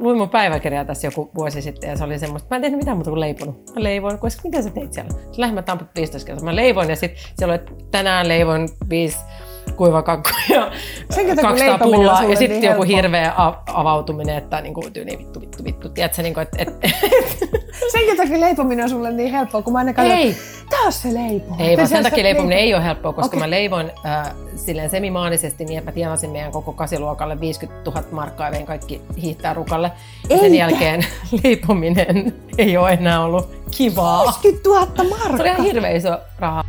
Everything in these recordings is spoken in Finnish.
luin mun päiväkirjaa tässä joku vuosi sitten ja se oli semmoista, mä en tehnyt mitään muuta kuin leiponut. Mä leivoin, koska mitä sä teit siellä? Lehmät amput 15 kertaa. Mä leivoin ja sitten siellä oli, että tänään leivoin viisi kuivakakku ja Sen takia 200 leipominen on pullaa sulle ja sitten niin joku hirveä avautuminen, että niin kuin tyyli vittu, vittu, vittu. Tiedätkö, niin kuin, että, että Senkin takia leipominen on sulle niin helppoa, kun mä aina katson, Ei. taas se leipo. Ei, vaan sen takia leipominen ei ole helppoa, koska okay. mä leivoin äh, silleen semimaanisesti niin, että mä tienasin meidän koko kasiluokalle 50 000 markkaa ja vein kaikki hiihtää rukalle. Ja sen jälkeen leipominen ei ole enää ollut kivaa. 50 000 Se oli markkaa. ihan hirveä iso raha.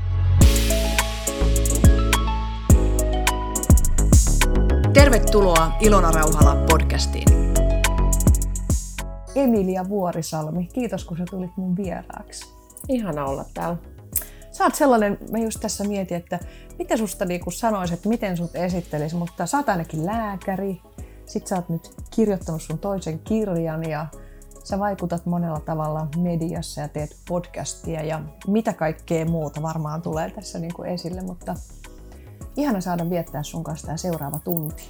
Tervetuloa Ilona Rauhala podcastiin. Emilia Vuorisalmi, kiitos kun sä tulit mun vieraaksi. Ihana olla täällä. Sä oot sellainen, mä just tässä mietin, että mitä susta niinku sanois, että miten sut esittelisi, mutta sä oot ainakin lääkäri, sit sä oot nyt kirjoittanut sun toisen kirjan ja sä vaikutat monella tavalla mediassa ja teet podcastia ja mitä kaikkea muuta varmaan tulee tässä niinku esille, mutta ihana saada viettää sun kanssa tämä seuraava tunti.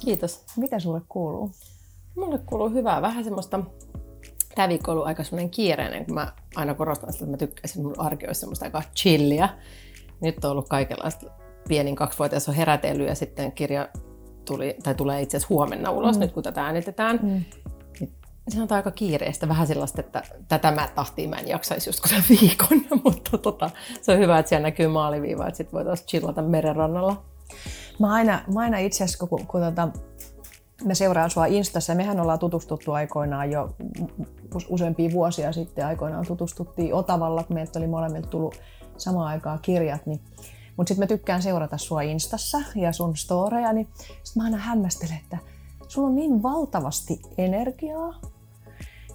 Kiitos. Mitä sulle kuuluu? Mulle kuuluu hyvää. Vähän semmoista, tämä viikko on ollut aika semmoinen kiireinen, kun mä aina korostan sitä, että mä tykkäisin, mun arki olisi semmoista aika chillia. Nyt on ollut kaikenlaista. Pienin kaksivuotias on herätellyt ja sitten kirja tuli, tai tulee itse asiassa huomenna ulos, mm. nyt kun tätä äänitetään. Mm. Se on aika kiireistä, vähän sellaista, että tätä mä tahtiin mä en jaksaisi tämän viikon, mutta tota, se on hyvä, että siellä näkyy maaliviiva, että sitten voitaisiin chillata merenrannalla. Mä aina, mä aina itse asiassa, kun, kun, tota, mä seuraan sua Instassa, mehän ollaan tutustuttu aikoinaan jo useampia vuosia sitten, aikoinaan tutustuttiin Otavalla, kun meiltä oli molemmilta tullut samaan aikaan kirjat, niin mutta sitten mä tykkään seurata sua Instassa ja sun storeja, niin sit mä aina hämmästelen, että sulla on niin valtavasti energiaa,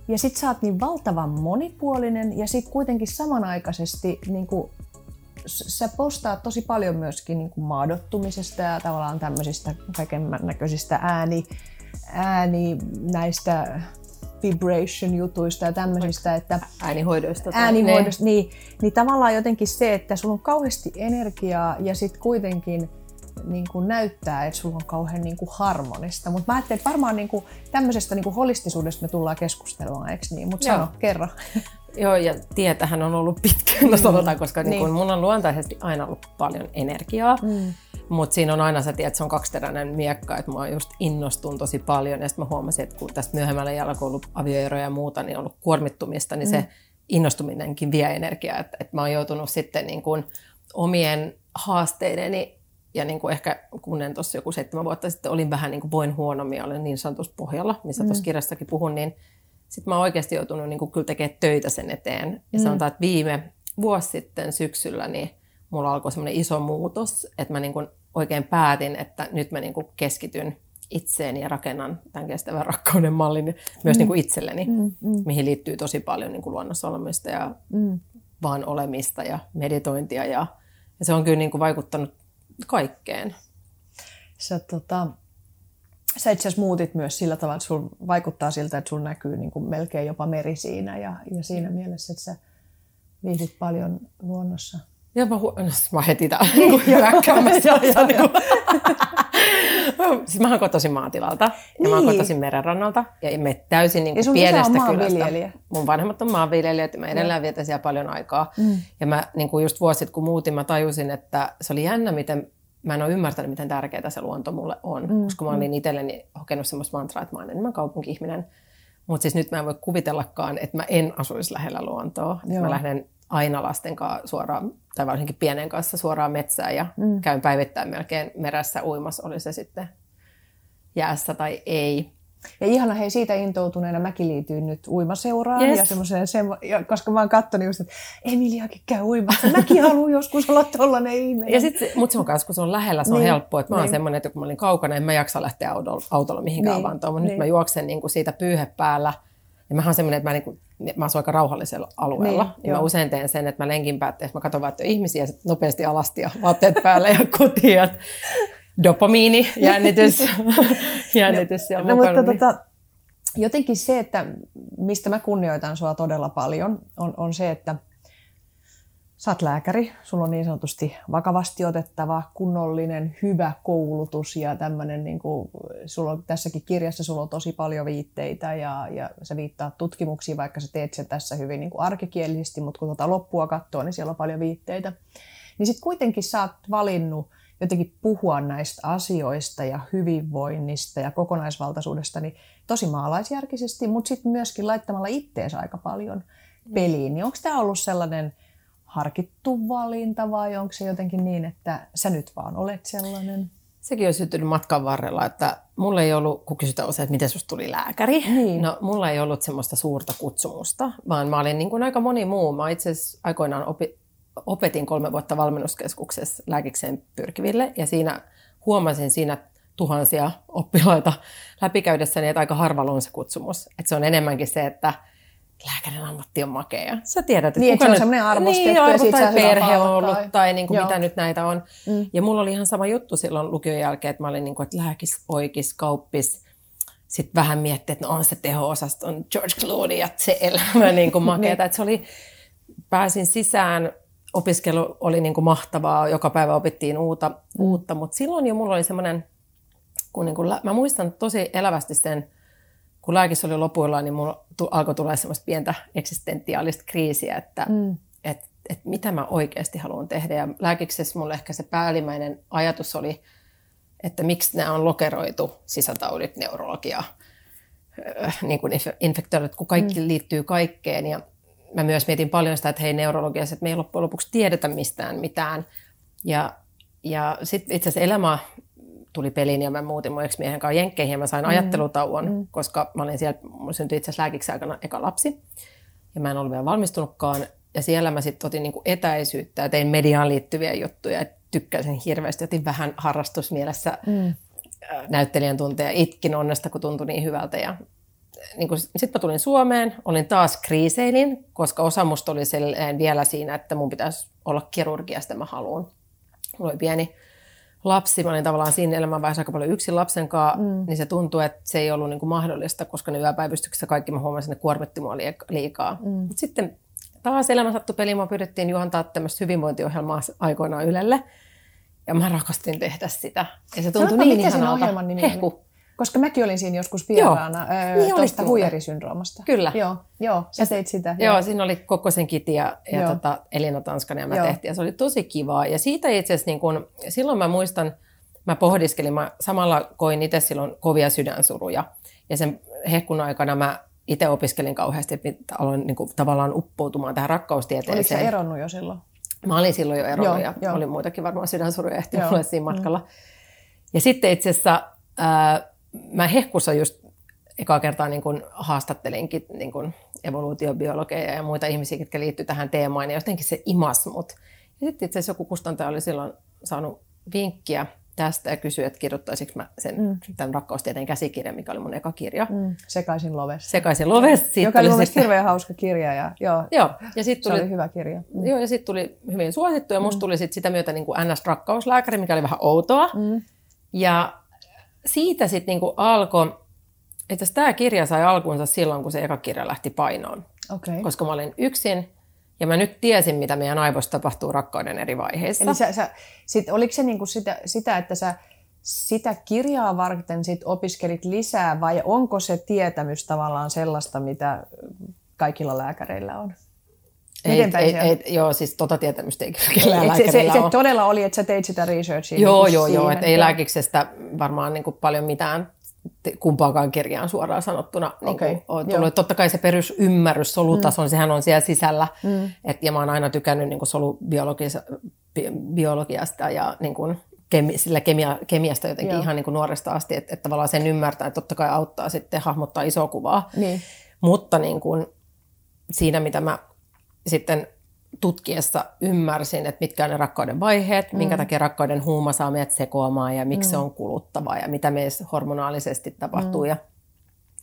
ja sit sä oot niin valtavan monipuolinen, ja sit kuitenkin samanaikaisesti niin kuin sä postaat tosi paljon myöskin niin kuin maadottumisesta ja tavallaan tämmöisistä kaiken näköisistä ääni, ääni näistä vibration-jutuista ja tämmöisistä, että Äänihoidoista. tai- äänihoidosta, niin, niin tavallaan jotenkin se, että sulla on kauheasti energiaa ja sitten kuitenkin niin kuin näyttää, että sulla on kauhean niin kuin harmonista. Mutta mä ajattelin, että varmaan niin kuin tämmöisestä niin kuin holistisuudesta me tullaan keskustelemaan, eikö niin? Mutta sano, kerro. Joo, ja tietähän on ollut pitkään, no sanotaan, koska niin. Niin. Niin mun on luontaisesti aina ollut paljon energiaa. Mm. Mutta siinä on aina se, tiedät, että se on kaksiteräinen miekka, että mä just innostun tosi paljon. Ja sitten mä huomasin, että kun tästä myöhemmällä kun on ollut avioeroja ja muuta, niin on ollut kuormittumista, niin mm. se innostuminenkin vie energiaa. Että et mä oon joutunut sitten niin kuin omien haasteideni ja niin kuin ehkä kun en tuossa joku seitsemän vuotta sitten olin vähän niin kuin voin huonommin olen niin sanotusti pohjalla, missä tuossa kirjassakin puhun, niin sitten mä oon oikeasti joutunut niin kuin kyllä tekemään töitä sen eteen. Ja sanotaan, että viime vuosi sitten syksyllä niin mulla alkoi semmoinen iso muutos, että mä niin kuin oikein päätin, että nyt mä niin kuin keskityn itseeni ja rakennan tämän kestävän rakkauden mallin myös niin kuin itselleni, mihin liittyy tosi paljon niin kuin luonnossa olemista ja vaan olemista ja meditointia. Ja, ja se on kyllä niin kuin vaikuttanut kaikkeen. Sä, tota, sä itse asiassa muutit myös sillä tavalla, että sul vaikuttaa siltä, että sun näkyy niin kuin melkein jopa meri siinä ja, ja siinä mielessä, että sä viihdyt paljon luonnossa. Ja mä, hu- no, mä heti täällä niin hyökkäämässä. Niin siis mähän kotoisin maatilalta ja niin. mä oon Niin. kotoisin merenrannalta ja me täysin niin kuin pienestä kylästä. Mun vanhemmat on maanviljelijät ja mä edelleen vietän siellä paljon aikaa. Mm. Ja mä niin kuin just vuosi sitten kun muutin, mä tajusin, että se oli jännä, miten mä en ole ymmärtänyt, miten tärkeää se luonto mulle on. Mm. Koska mä olin itselleni hokenut semmoista mantraa, että mä olen enemmän kaupunki-ihminen. Mutta siis nyt mä en voi kuvitellakaan, että mä en asuisi lähellä luontoa. Mä lähden aina lasten kanssa suoraan, tai varsinkin pienen kanssa suoraan metsään ja mm. käyn päivittäin melkein merässä uimassa, oli se sitten jäässä tai ei. Ja ihana hei siitä intoutuneena mäkin liityin nyt uimaseuraan Yes. ja semmoiseen, semmo, ja koska mä oon katsonut just, että Emiliakin käy uimassa. Mäkin haluan joskus olla tollanen ihminen. Ja sit, mut se on myös, kun se on lähellä, se on Niin, helppoa. Että mä oon niin. semmoinen, että kun mä olin kaukana, en mä jaksa lähteä autolla, autolla mihinkään Niin, vaan mutta nyt niin. mä juoksen niin kuin siitä pyyhe päällä. Ja mä oon semmoinen, että mä, niin kuin, mä asun aika rauhallisella alueella. Niin, Niin, ja mä usein teen sen, että mä lenkin päätteessä, mä katson vaan, että ihmisiä, sit nopeasti alasti ja vaatteet päälle ja kotiin. Dopamiini, jännitys, jännitys siellä No, mukana. mutta niin- tota, jotenkin se, että mistä mä kunnioitan sua todella paljon, on, on se, että Sä oot lääkäri, sulla on niin sanotusti vakavasti otettava, kunnollinen, hyvä koulutus ja tämmöinen, niin kuin, sulla on, tässäkin kirjassa sulla on tosi paljon viitteitä ja, ja sä viittaat tutkimuksiin, vaikka sä teet sen tässä hyvin niin kuin arkikielisesti, mutta kun tuota loppua katsoo, niin siellä on paljon viitteitä. Niin sitten kuitenkin sä oot valinnut jotenkin puhua näistä asioista ja hyvinvoinnista ja kokonaisvaltaisuudesta niin tosi maalaisjärkisesti, mutta sitten myöskin laittamalla itteensä aika paljon peliin. Niin onko tämä ollut sellainen harkittu valinta vai onko se jotenkin niin, että sä nyt vaan olet sellainen? Sekin on syntynyt matkan varrella, että mulla ei ollut, kun kysytään usein, että miten susta tuli lääkäri, Niin. no mulla ei ollut semmoista suurta kutsumusta, vaan mä olin niin kuin aika moni muu. Mä itse asiassa aikoinaan opi, opetin kolme vuotta valmennuskeskuksessa lääkikseen pyrkiville ja siinä huomasin siinä tuhansia oppilaita läpikäydessäni, että aika harvalla on se kutsumus. Että se on enemmänkin se, että lääkärin ammatti on makea. Sä tiedät, että Niin, kuka se on nyt- arvostettu niin, ja arvo, siitä tai saa hyvää perhe on ollut palkkaa. tai niin kuin Joo. mitä nyt näitä on. Mm. Ja mulla oli ihan sama juttu silloin lukion jälkeen, että mä olin niin kuin, että lääkis, oikis, kauppis. Sitten vähän miettii, että no on se teho-osasto, on George Clooney ja se elämä niin kuin makeata. että se oli, pääsin sisään, opiskelu oli niin kuin mahtavaa, joka päivä opittiin uutta, uutta mutta silloin jo mulla oli semmoinen, kun niin kuin, mä muistan tosi elävästi sen, kun lääkissä oli lopuillaan, niin mulla alkoi tulla semmoista pientä eksistentiaalista kriisiä, että mm. et, et mitä mä oikeasti haluan tehdä. Ja lääkiksessä mulle ehkä se päällimmäinen ajatus oli, että miksi nämä on lokeroitu, sisätaudit, neurologia, äh, niin kuin inf- infektioidut, kun kaikki mm. liittyy kaikkeen. Ja mä myös mietin paljon sitä, että hei neurologiassa, että me ei loppujen lopuksi tiedetä mistään mitään. Ja, ja sitten itse asiassa elämä tuli peliin ja mä muutin mun ex-miehen kanssa jenkkeihin ja mä sain ajattelutauon, mm. koska mä olin siellä, mulla syntyi itse asiassa lääkiksi aikana eka lapsi ja mä en ollut vielä valmistunutkaan. Ja siellä mä sitten otin niinku etäisyyttä ja tein mediaan liittyviä juttuja, että tykkäsin hirveästi, otin vähän harrastusmielessä mm. näyttelijän tunteja, itkin onnesta, kun tuntui niin hyvältä. Ja niin sitten mä tulin Suomeen, olin taas kriiseilin, koska osa musta oli vielä siinä, että mun pitäisi olla kirurgia, sitä mä haluan. Mulla oli pieni lapsi, mä olin tavallaan siinä elämänvaiheessa aika paljon yksin lapsen kanssa, mm. niin se tuntui, että se ei ollut niin kuin mahdollista, koska ne yöpäivystyksessä kaikki mä huomasin, että ne kuormitti mua liik- liikaa. Mm. Mut sitten taas elämä sattui peliin, mä pyydettiin juontaa tämmöistä hyvinvointiohjelmaa aikoinaan Ylelle, ja mä rakastin tehdä sitä. Ja se tuntui Sanoppa, niin mikä ihanalta. ohjelman nimi? Hehku. Koska mäkin olin siinä joskus vieraana Niin tuosta huijarisyndroomasta. Kyllä. Joo, joo sä teit sitä. Joo, siinä oli Kokkosen Kiti ja, ja Joo. tota Elina Tanskanen ja mä Joo. tehtiin. Ja se oli tosi kivaa. Ja siitä itse asiassa, niin kun, silloin mä muistan, mä pohdiskelin, mä samalla koin itse silloin kovia sydänsuruja. Ja sen hehkun aikana mä itse opiskelin kauheasti, että aloin niin kuin, tavallaan uppoutumaan tähän Oliko rakkaustieteeseen. sä eronnut jo silloin? Mä olin silloin jo eronnut Joo, ja joo. oli muitakin varmaan sydänsuruja ehti Joo, mulle siinä matkalla. Ja sitten itse asiassa ää, mä hehkussa just ekaa kertaa niin kun haastattelinkin niin kun evoluutiobiologeja ja muita ihmisiä, jotka liittyy tähän teemaan, ja jotenkin se imas mut. Ja sitten itse asiassa joku kustantaja oli silloin saanut vinkkiä tästä ja kysyi, että kirjoittaisinko mä sen mm. tämän rakkaustieteen käsikirjan, mikä oli mun eka kirja. Mm. Mm, sekaisin lovessa. Sekaisin. Siitä Joka oli mun sitten- hirveän hauska kirja. Ja, joo, Joo, ja sitten se tuli oli hyvä kirja. Mm. Joo, ja sitten tuli hyvin suosittu, ja musta tuli sit sitä myötä niin kuin NS-rakkauslääkäri, mikä oli vähän outoa. Mm. Ja siitä sitten niin alkoi, että tämä kirja sai alkuunsa silloin, kun se eka kirja lähti painoon. Okei. Koska mä olin yksin, ja mä nyt tiesin, mitä meidän aivoissa tapahtuu rakkauden eri vaiheissa. Eli sä, sä, sit, oliko se niinku sitä, sitä, että sä sitä kirjaa varten sit opiskelit lisää vai onko se tietämys tavallaan sellaista, mitä kaikilla lääkäreillä on? Ei, miten ei, ei, joo, siis tota tietämystä ei kyllä kellään Et se, se, se ole. todella oli, että sä teit sitä researchia. Joo, niinku joo, joo. siihen. Et ei lääkiksestä varmaan niin kuin paljon mitään kumpaakaan kirjaan suoraan sanottuna niin kuin, on joo. tullut. Totta kai se perusymmärrys solutason, mm. sehän on siellä sisällä. Mm. Et, ja mä oon aina tykännyt niin kuin solubiologiasta ja niin kuin kemi, sillä kemia, kemiasta jotenkin Joo. ihan niin kuin nuoresta asti, että, että tavallaan sen ymmärtää, että totta kai auttaa sitten hahmottaa isoa kuvaa. Niin. Mutta niin kuin siinä, mitä mä sitten tutkiessa ymmärsin, että mitkä on ne rakkauden vaiheet, mm. minkä takia rakkauden huuma saa meidät sekoamaan ja miksi mm. se on kuluttavaa ja mitä meissä hormonaalisesti tapahtuu. Mm. Ja,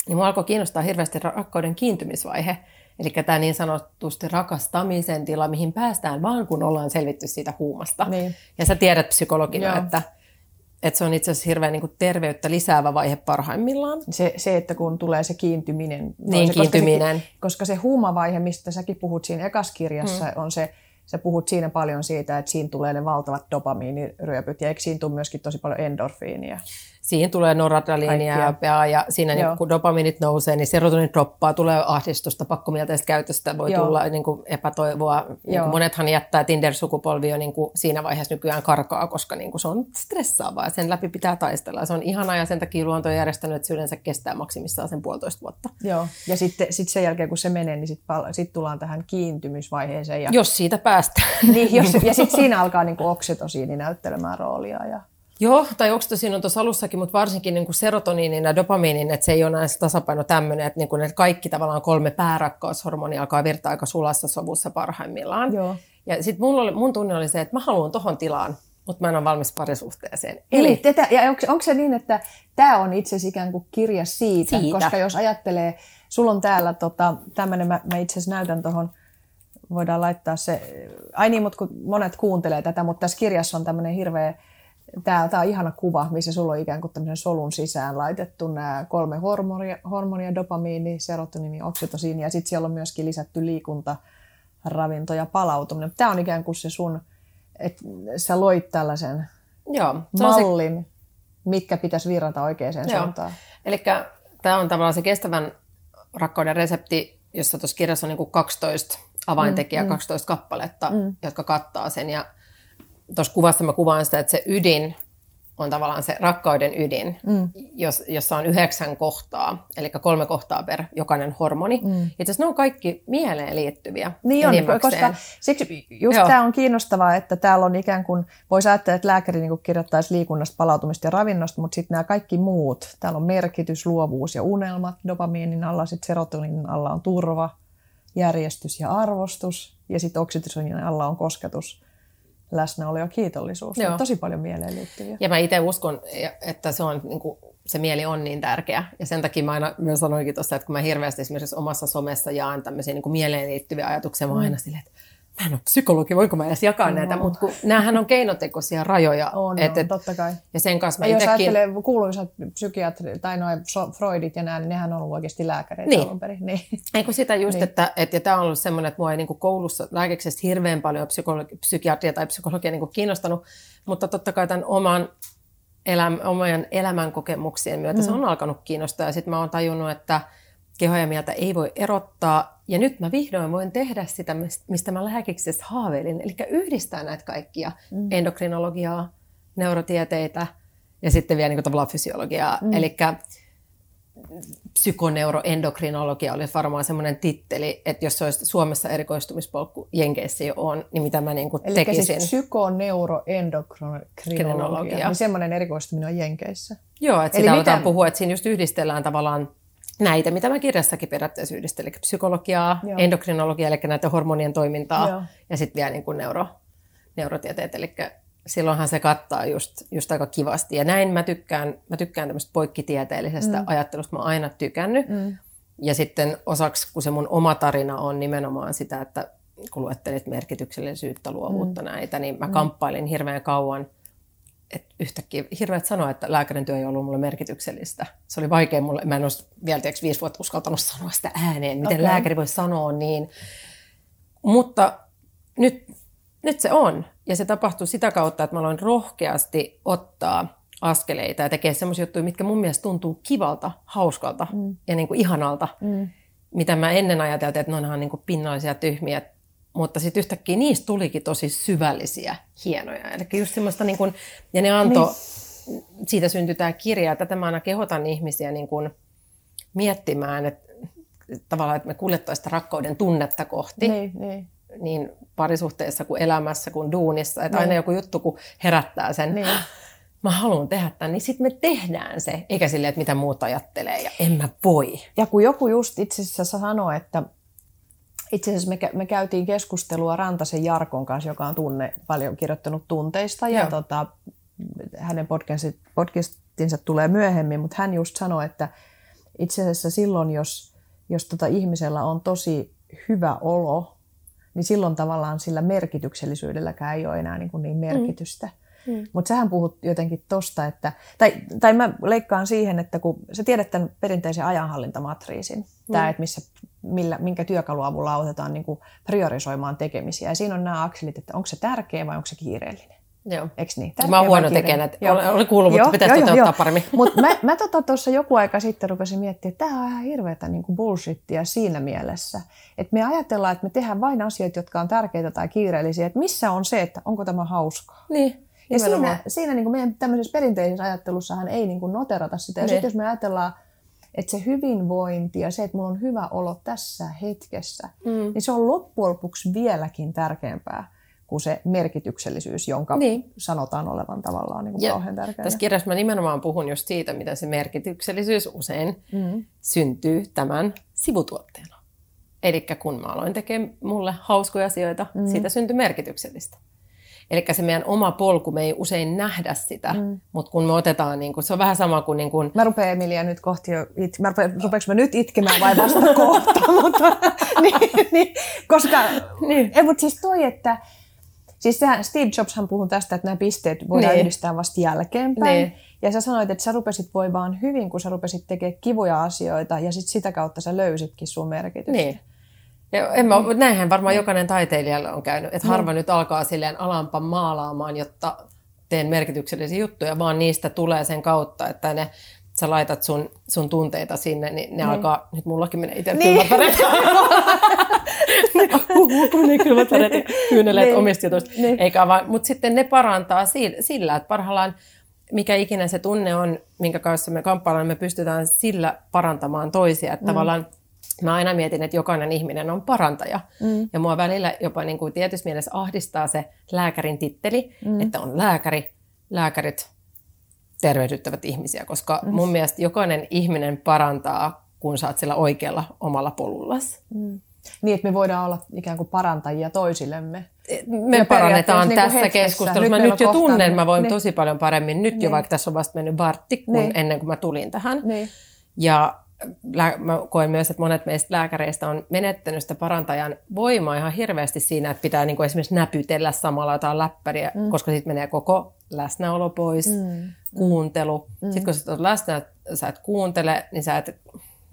niin mua alkoi kiinnostaa hirveästi rakkauden kiintymisvaihe, eli tämä niin sanotusti rakastamisen tila, mihin päästään vaan kun ollaan selvitty siitä huumasta. Niin. Ja sä tiedät psykologina, Joo. että, että se on itse asiassa hirveän niin terveyttä lisäävä vaihe parhaimmillaan. Se, se, että kun tulee se kiintyminen. Niin, koska kiintyminen. Se, koska se huumavaihe, mistä säkin puhut siinä ekaskirjassa, mm. on se sä puhut siinä paljon siitä, että siinä tulee ne valtavat dopamiiniryöpyt ja eikö siinä tule myöskin tosi paljon endorfiinia? Siihen tulee noradrenaliinia ja, ja siinä niin, kun dopamiinit nousee, niin serotonin droppaa, tulee ahdistusta, pakkomielteistä käytöstä, voi Joo. tulla niin kuin epätoivoa. Niin kuin monethan jättää Tinder-sukupolvi jo niin kuin siinä vaiheessa nykyään karkaa, koska niin kuin se on stressaavaa ja sen läpi pitää taistella. Se on ihana ja sen takia luonto on järjestänyt, että se yleensä kestää maksimissaan sen puolitoista vuotta. Joo, ja sitten sit sen jälkeen kun se menee, niin sitten sit tullaan tähän kiintymysvaiheeseen. Ja... Jos siitä päästään. niin, jos, ja sitten siinä alkaa niin kuin oksitosiini näyttelemään roolia. Ja... Joo, tai oksitosin on tuossa alussakin, mutta varsinkin niin kuin serotoniinin ja dopamiinin, että se ei ole näissä tasapaino tämmöinen, että, niin kuin, että kaikki tavallaan kolme päärakkaushormonia alkaa virtaa aika sulassa sovussa parhaimmillaan. Joo. Ja sitten mun tunne oli se, että mä haluan tohon tilaan, mutta mä en ole valmis parisuhteeseen. Eli, Eli tätä, ja onko, onko se niin, että tämä on itse asiassa ikään kuin kirja siitä, siitä, koska jos ajattelee, sulla on täällä tota, tämmöinen, mä, mä itse asiassa näytän tuohon, voidaan laittaa se, ai niin, mutta kun monet kuuntelee tätä, mutta tässä kirjassa on tämmöinen hirveä Tämä, tämä on ihana kuva, missä sulla on ikään kuin tämmöisen solun sisään laitettu nämä kolme hormonia, hormonia dopamiini, serotoniini, oksitosiini ja sitten siellä on myöskin lisätty liikunta, ravinto ja palautuminen. Tämä on ikään kuin se sun, että sä loit tällaisen Joo, mallin, se... mitkä pitäisi virrata oikeaan Joo. suuntaan. Eli tämä on tavallaan se kestävän rakkauden resepti, jossa tuossa kirjassa on niin kuin 12 avaintekijää, mm, 12 mm. kappaletta, mm. jotka kattaa sen. Ja tuossa kuvassa mä kuvaan sitä, että se ydin on tavallaan se rakkauden ydin, mm. jos, jossa on yhdeksän kohtaa, eli kolme kohtaa per jokainen hormoni. Mm. Itse asiassa ne on kaikki mieleen liittyviä. Niin on, koska siksi just tämä on kiinnostavaa, että täällä on ikään kuin, voisi ajatella, että lääkäri niin kirjoittaisi liikunnasta, palautumista ja ravinnosta, mutta sitten nämä kaikki muut, täällä on merkitys, luovuus ja unelmat, dopamiinin alla, sitten serotoninin alla on turva, järjestys ja arvostus, ja sitten oksitosinin alla on kosketus läsnäolo ja kiitollisuus. Joo. tosi paljon mieleen liittyviä. Ja mä itse uskon, että se, on, niin kuin, se mieli on niin tärkeä. Ja sen takia mä aina myös sanoinkin tuossa, että kun mä hirveästi esimerkiksi omassa somessa jaan tämmöisiä niin kuin mieleen liittyviä ajatuksia, mä mm. aina silleen, että mä en ole psykologi, voinko mä edes jakaa no. näitä, mutta kun näähän on keinotekoisia rajoja. On, et, et, totta kai. Ja sen kanssa mä ja itekin... jos ajattelee kuuluisat psykiatrit tai noin Freudit ja nämä, niin nehän on ollut oikeasti lääkäreitä niin. alun perin. Niin. Ei kun sitä just, niin. että, että ja tämä on ollut semmoinen, että mua ei niin kuin koulussa lääkeksestä hirveän paljon psykologi, psykiatria tai psykologia niin kuin kiinnostanut, mutta totta kai tämän oman eläm, oman elämän kokemuksien myötä mm. se on alkanut kiinnostaa ja sitten mä oon tajunnut, että kehoja ja mieltä ei voi erottaa. Ja nyt mä vihdoin voin tehdä sitä, mistä mä lääkiksessä haaveilin. Eli yhdistää näitä kaikkia mm. endokrinologiaa, neurotieteitä ja sitten vielä niin kuin tavallaan fysiologiaa. Mm. Eli psykoneuroendokrinologia olisi varmaan semmoinen titteli, että jos se olisi Suomessa erikoistumispolku, Jenkeissä jo on, niin mitä mä niin kuin Eli tekisin. Eli siis psykoneuroendokrinologia, niin semmoinen erikoistuminen on Jenkeissä. Joo, että sitä aletaan mitä... puhua, että siinä just yhdistellään tavallaan näitä, mitä mä kirjassakin periaatteessa yhdistelen, eli psykologiaa, Joo. endokrinologiaa, eli näitä hormonien toimintaa, Joo. ja sitten vielä niin kuin neuro, neurotieteet, eli silloinhan se kattaa just, just aika kivasti. Ja näin mä tykkään, mä tykkään tämmöistä poikkitieteellisestä mm. ajattelusta, mä oon aina tykännyt. Mm. Ja sitten osaksi, kun se mun oma tarina on nimenomaan sitä, että kun luettelit merkityksellisyyttä, luovuutta mm. näitä, niin mä mm. kamppailin hirveän kauan että yhtäkkiä hirveät sanoa, että lääkärin työ ei ollut mulle merkityksellistä. Se oli vaikea mulle, mä en olisi vielä tiiäks, viisi vuotta uskaltanut sanoa sitä ääneen, miten okay. lääkäri voi sanoa niin. Mutta nyt, nyt se on. Ja se tapahtui sitä kautta, että mä aloin rohkeasti ottaa askeleita ja tekee semmoisia juttuja, mitkä mun mielestä tuntuu kivalta, hauskalta mm. ja niin kuin ihanalta. Mm. Mitä mä ennen ajateltiin, että ne onhan niin kuin pinnallisia tyhmiä mutta sitten yhtäkkiä niistä tulikin tosi syvällisiä, hienoja. Eli just semmoista, niin kun, ja ne antoi, niin. siitä syntyi tämä kirja, tätä mä aina kehotan ihmisiä niin kun miettimään, että tavallaan, että me kuljettaisiin sitä rakkauden tunnetta kohti. Niin, niin. niin parisuhteessa kuin elämässä kuin duunissa. Että niin. aina joku juttu, kun herättää sen, niin. mä haluan tehdä tämän, niin sitten me tehdään se. Eikä silleen, että mitä muut ajattelee ja en mä voi. Ja kun joku just itse asiassa sanoo, että itse asiassa me, me käytiin keskustelua Rantasen Jarkon kanssa, joka on tunne, paljon kirjoittanut tunteista ja tota, hänen podcastit, podcastinsa tulee myöhemmin, mutta hän just sanoi, että itse asiassa silloin, jos, jos tota ihmisellä on tosi hyvä olo, niin silloin tavallaan sillä merkityksellisyydelläkään ei ole enää niin, kuin niin merkitystä. Mm. Mm. Mutta sähän puhut jotenkin tosta, että, tai, tai mä leikkaan siihen, että kun sä tiedät tämän perinteisen ajanhallintamatriisin, mm. tämä, että missä millä, minkä työkaluavulla autetaan niin kuin priorisoimaan tekemisiä. Ja siinä on nämä akselit, että onko se tärkeä vai onko se kiireellinen. Joo. Eikö niin? Tärkeä mä oon huono tekijänä, että olen, olen kuullut, mutta pitäisi joo, toteuttaa joo. paremmin. Mutta mä, mä tuossa tota, joku aika sitten rupesin miettimään, että tämä on ihan hirveätä niin bullshittia siinä mielessä, että me ajatellaan, että me tehdään vain asioita, jotka on tärkeitä tai kiireellisiä, että missä on se, että onko tämä hauskaa. Niin. Ja siinä, siinä niin kuin meidän tämmöisessä perinteisessä ajattelussahan ei niin kuin noterata sitä. Ja niin. sitten jos me ajatellaan, että se hyvinvointi ja se, että mulla on hyvä olo tässä hetkessä, mm. niin se on loppujen lopuksi vieläkin tärkeämpää kuin se merkityksellisyys, jonka niin. sanotaan olevan tavallaan niin kuin ja kauhean tärkeää. Tässä kirjassa mä nimenomaan puhun just siitä, miten se merkityksellisyys usein mm. syntyy tämän sivutuotteena. Eli kun mä aloin tekemään mulle hauskoja asioita, mm. siitä syntyi merkityksellistä. Eli se meidän oma polku, me ei usein nähdä sitä, mm. mutta kun me otetaan, niin kun, se on vähän sama kuin... Niin kun... Mä rupean Emilia nyt kohti jo, it, mä rupean, mä nyt itkemään vai vasta kohta, mutta, niin, niin, koska, niin. ei, mutta siis toi, että Siis sehän, Steve Jobshan puhui tästä, että nämä pisteet voidaan niin. yhdistää vasta jälkeenpäin. Niin. Ja sä sanoit, että sä rupesit voimaan hyvin, kun sä rupesit tekemään kivoja asioita ja sit sitä kautta sä löysitkin sun merkitystä. Niin. Ja en mä, näinhän varmaan niin. jokainen taiteilija on käynyt, että harva niin. nyt alkaa silleen alampa maalaamaan, jotta teen merkityksellisiä juttuja, vaan niistä tulee sen kautta, että ne sä laitat sun, sun tunteita sinne, niin ne niin. alkaa, nyt mullakin menee itse niin. kylmät menee kylmät väret kyyneleet niin. omista jutuista. Niin. Eikä vaan, mutta sitten ne parantaa sillä, että parhaillaan mikä ikinä se tunne on, minkä kanssa me kamppaillaan, me pystytään sillä parantamaan toisia. Että mm. tavallaan Mä aina mietin, että jokainen ihminen on parantaja. Mm. Ja mua välillä jopa niin kuin tietyssä mielessä ahdistaa se lääkärin titteli, mm. että on lääkäri. Lääkärit tervehdyttävät ihmisiä, koska mm. mun mielestä jokainen ihminen parantaa, kun sä oot sillä oikealla omalla polullas. Mm. Niin, että me voidaan olla ikään kuin parantajia toisillemme. Me ja parannetaan niin tässä keskustelussa. Nyt mä nyt jo tunnen, mä voin niin. tosi paljon paremmin nyt niin. jo, vaikka tässä on vasta mennyt vartti kun niin. ennen kuin mä tulin tähän. Niin. Ja mä koen myös, että monet meistä lääkäreistä on menettänyt sitä parantajan voimaa ihan hirveästi siinä, että pitää niin kuin esimerkiksi näpytellä samalla jotain läppäriä, mm. koska sitten menee koko läsnäolo pois, mm. kuuntelu. Mm. Sitten kun sä oot läsnä, sä et kuuntele, niin sä et,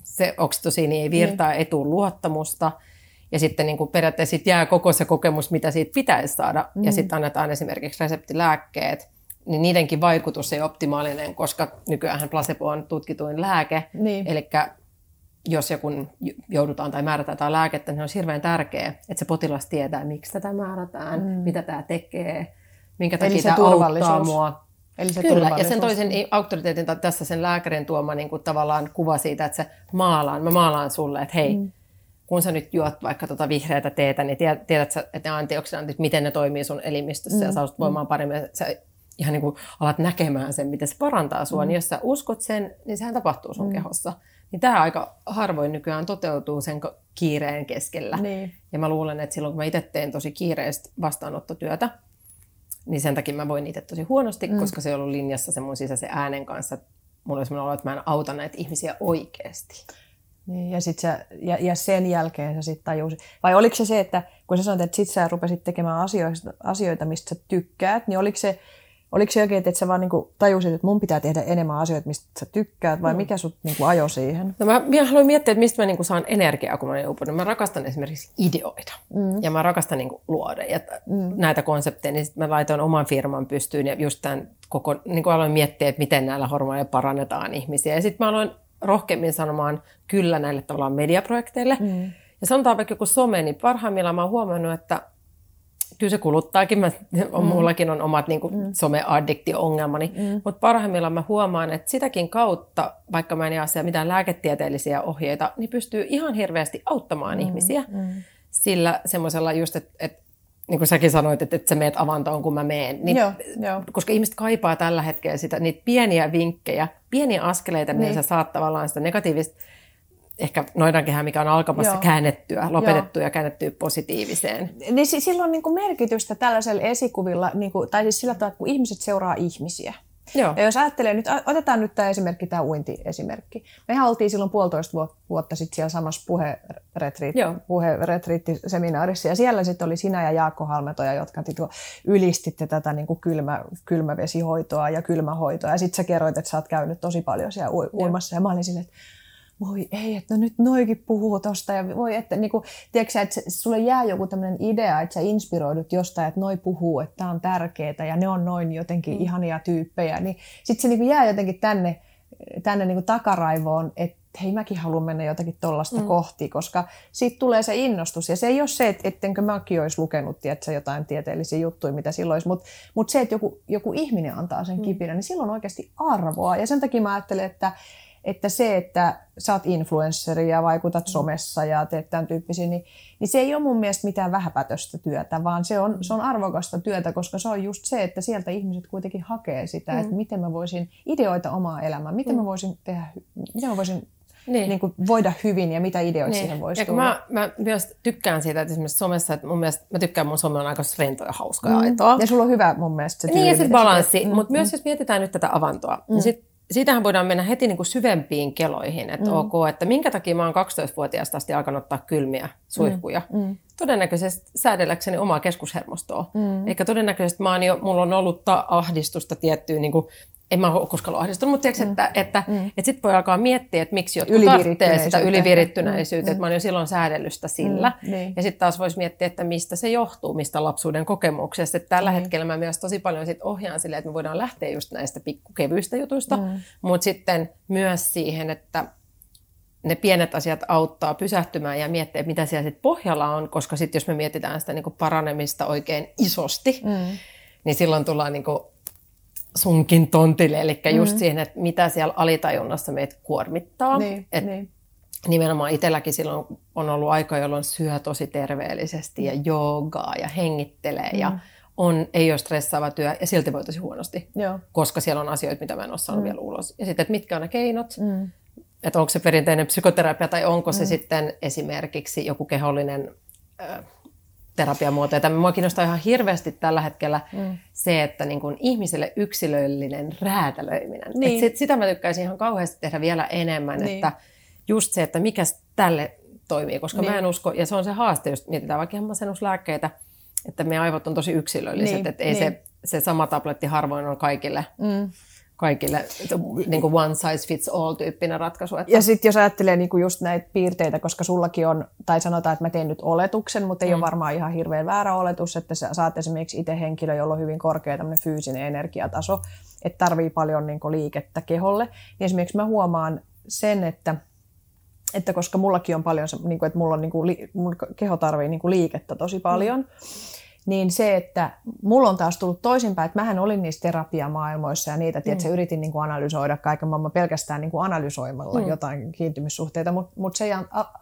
se oksitosiini ei virtaa, mm. ei tule luottamusta. Ja sitten niin kuin periaatteessa jää koko se kokemus, mitä siitä pitäisi saada. Mm. Ja sitten annetaan esimerkiksi reseptilääkkeet, niin niidenkin vaikutus ei ole optimaalinen, koska nykyään placebo on tutkituin lääke. Niin. Eli jos joku joudutaan tai määrätään jotain lääkettä, niin on hirveän tärkeää, että se potilas tietää, miksi tätä määrätään, mm. mitä tämä tekee, minkä takia tämä auttaa mua. Eli se Kyllä, ja sen toisen auktoriteetin tai tässä sen lääkärin tuoma niin kuin tavallaan kuva siitä, että se maalaan, mä maalaan sulle, että hei, mm. kun sä nyt juot vaikka tuota vihreätä teetä, niin tiedät sä, että ne antioksidantit, miten ne toimii sun elimistössä mm. ja sä voimaan paremmin. Sä ihan niin kuin alat näkemään sen, miten se parantaa sua, mm. niin jos sä uskot sen, niin sehän tapahtuu sun mm. kehossa. Niin tämä aika harvoin nykyään toteutuu sen kiireen keskellä. Niin. Ja mä luulen, että silloin kun mä itse teen tosi kiireistä vastaanottotyötä, niin sen takia mä voin itse tosi huonosti, mm. koska se ei ollut linjassa sen mun sisäisen äänen kanssa. Mulla oli sellainen olo, että mä en auta näitä ihmisiä oikeasti. Niin, ja, sit sä, ja, ja sen jälkeen sä sitten tajusit. Vai oliko se se, että kun sä sanoit, että sit sä rupesit tekemään asioita, asioita mistä sä tykkäät, niin oliko se Oliko se oikein, että sä vaan niinku tajusit, että mun pitää tehdä enemmän asioita, mistä sä tykkäät, vai mm. mikä sut niinku ajoi siihen? No mä, mä haluan miettiä, että mistä mä niinku saan energiaa, kun mä olen uupunut. Mä rakastan esimerkiksi ideoita mm. ja mä rakastan niinku luoda ja mm. näitä konsepteja. Niin sit mä laitoin oman firman pystyyn ja just tämän koko, niinku aloin miettiä, että miten näillä hormoneilla parannetaan ihmisiä. Ja sitten mä aloin rohkeammin sanomaan kyllä näille tavallaan mediaprojekteille. Mm. Ja sanotaan vaikka joku some, niin parhaimmillaan mä oon huomannut, että kyllä se kuluttaakin. Mä, mm. Mullakin on omat niin kuin, mm. some-addiktio-ongelmani. Mm. Mutta parhaimmillaan mä huomaan, että sitäkin kautta, vaikka mä en jaa mitään lääketieteellisiä ohjeita, niin pystyy ihan hirveästi auttamaan mm. ihmisiä. Mm. Sillä semmoisella just, että et, niin kuin säkin sanoit, että, että sä meet avantoon, kun mä meen. Niin, joo, joo. Koska ihmiset kaipaa tällä hetkellä sitä, niitä pieniä vinkkejä, pieniä askeleita, niin. sä saat tavallaan sitä negatiivista ehkä noidankehä, mikä on alkamassa Joo. käännettyä, lopetettu Joo. ja käännettyä positiiviseen. Niin sillä on niin kuin merkitystä tällaisella esikuvilla, niin kuin, tai siis sillä tavalla, kun ihmiset seuraa ihmisiä. Joo. Ja jos ajattelee nyt, otetaan nyt tämä esimerkki, tämä uinti-esimerkki. Mehän oltiin silloin puolitoista vuotta sitten siellä samassa puheretriittiseminaarissa, ja siellä sitten oli sinä ja Jaakko Halmetoja, jotka ylistitte tätä niin kuin kylmä, kylmävesihoitoa ja kylmähoitoa, ja sitten sä kerroit, että sä oot käynyt tosi paljon siellä uimassa, ja mä olin silleen, että voi ei, että no nyt noikin puhuu tosta ja voi, että niin kuin, tiedätkö, että sulle jää joku tämmöinen idea, että sä inspiroidut jostain, että noi puhuu, että tämä on tärkeää ja ne on noin jotenkin mm. ihania tyyppejä, niin sitten se niin kuin jää jotenkin tänne, tänne niin kuin takaraivoon, että hei mäkin haluan mennä jotakin tuollaista mm. kohti, koska siitä tulee se innostus. Ja se ei ole se, että ettenkö mäkin olisi lukenut tiedätkö, jotain tieteellisiä juttuja, mitä silloin olisi, mutta mut se, että joku, joku ihminen antaa sen mm. kipinä, niin silloin on oikeasti arvoa. Ja sen takia mä ajattelen, että, että se, että sä oot influenssari ja vaikutat mm. somessa ja teet tämän tyyppisiä, niin, niin se ei ole mun mielestä mitään vähäpätöstä työtä, vaan se on, mm. se on arvokasta työtä, koska se on just se, että sieltä ihmiset kuitenkin hakee sitä, mm. että miten mä voisin ideoita omaa elämää, miten mm. mä voisin tehdä, miten mä voisin niin. Niin kuin voida hyvin ja mitä ideoita niin. siihen voisi tulla. Mä, mä myös tykkään siitä, että esimerkiksi somessa, että mun mielestä, mä tykkään mun some on aika rentoa ja hauskaa mm. aitoa. Ja sulla on hyvä mun mielestä se tyyli. Niin ja se balanssi, mm. mutta myös jos mietitään nyt tätä avantoa, niin mm. niin sit siitähän voidaan mennä heti niin kuin syvempiin keloihin, että mm. ok, että minkä takia mä oon 12-vuotiaasta asti alkanut ottaa kylmiä suihkuja. Mm. Mm. Todennäköisesti säädelläkseni omaa keskushermostoa. Mm. Eikä todennäköisesti mä oon jo, mulla on ollut ahdistusta tiettyyn niin kuin en mä ole koskaan ahdistunut, mutta tiedätkö, mm. että, että, mm. että sitten voi alkaa miettiä, että miksi jotkut tarvitsee sitä ylivirittyneisyyttä, mm. että mä oon jo silloin säädellystä sillä. Mm. Niin. Ja sitten taas voisi miettiä, että mistä se johtuu, mistä lapsuuden kokemuksesta. Että tällä mm. hetkellä mä myös tosi paljon sit ohjaan silleen, että me voidaan lähteä just näistä pikkukevyistä jutuista, mm. mutta sitten myös siihen, että ne pienet asiat auttaa pysähtymään ja miettiä, mitä siellä sitten pohjalla on, koska sitten jos me mietitään sitä niin paranemista oikein isosti, mm. niin silloin tullaan niin sunkin tontille, eli mm. just siihen, että mitä siellä alitajunnassa meitä kuormittaa. Niin, Et niin. Nimenomaan itselläkin silloin on ollut aika, jolloin syö tosi terveellisesti ja joogaa ja hengittelee mm. ja on, ei ole stressaava työ ja silti voi tosi huonosti, Joo. koska siellä on asioita, mitä mä en ole saanut mm. vielä ulos. Ja sitten, että mitkä on ne keinot, mm. että onko se perinteinen psykoterapia tai onko mm. se sitten esimerkiksi joku kehollinen äh, terapiamuotoja. Tämä mua kiinnostaa ihan hirveästi tällä hetkellä mm. se, että niin kuin ihmiselle yksilöllinen räätälöiminen. Niin. Et sitä mä tykkäisin ihan kauheasti tehdä vielä enemmän, niin. että just se, että mikä tälle toimii, koska niin. mä en usko, ja se on se haaste, jos mietitään vaikka ihan masennuslääkkeitä, että meidän aivot on tosi yksilölliset, niin. että ei niin. se, se sama tabletti harvoin on kaikille. Mm kaikille niin kuin one size fits all tyyppinen ratkaisu. Että... Ja sitten jos ajattelee niin kuin just näitä piirteitä, koska sullakin on, tai sanotaan, että mä teen nyt oletuksen, mutta ei mm. ole varmaan ihan hirveän väärä oletus, että sä saat esimerkiksi itse henkilö, jolla on hyvin korkea fyysinen energiataso, että tarvii paljon niin kuin liikettä keholle. Niin esimerkiksi mä huomaan sen, että että koska mullakin on paljon, niin kuin, että mulla on, niin kuin, mun keho tarvii niin kuin liikettä tosi paljon, mm niin se, että mulla on taas tullut toisinpäin, että mähän olin niissä terapiamaailmoissa ja niitä, että mm. yritin niin kuin analysoida kaiken maailman pelkästään niin kuin analysoimalla mm. jotain kiintymyssuhteita, mutta mut se ei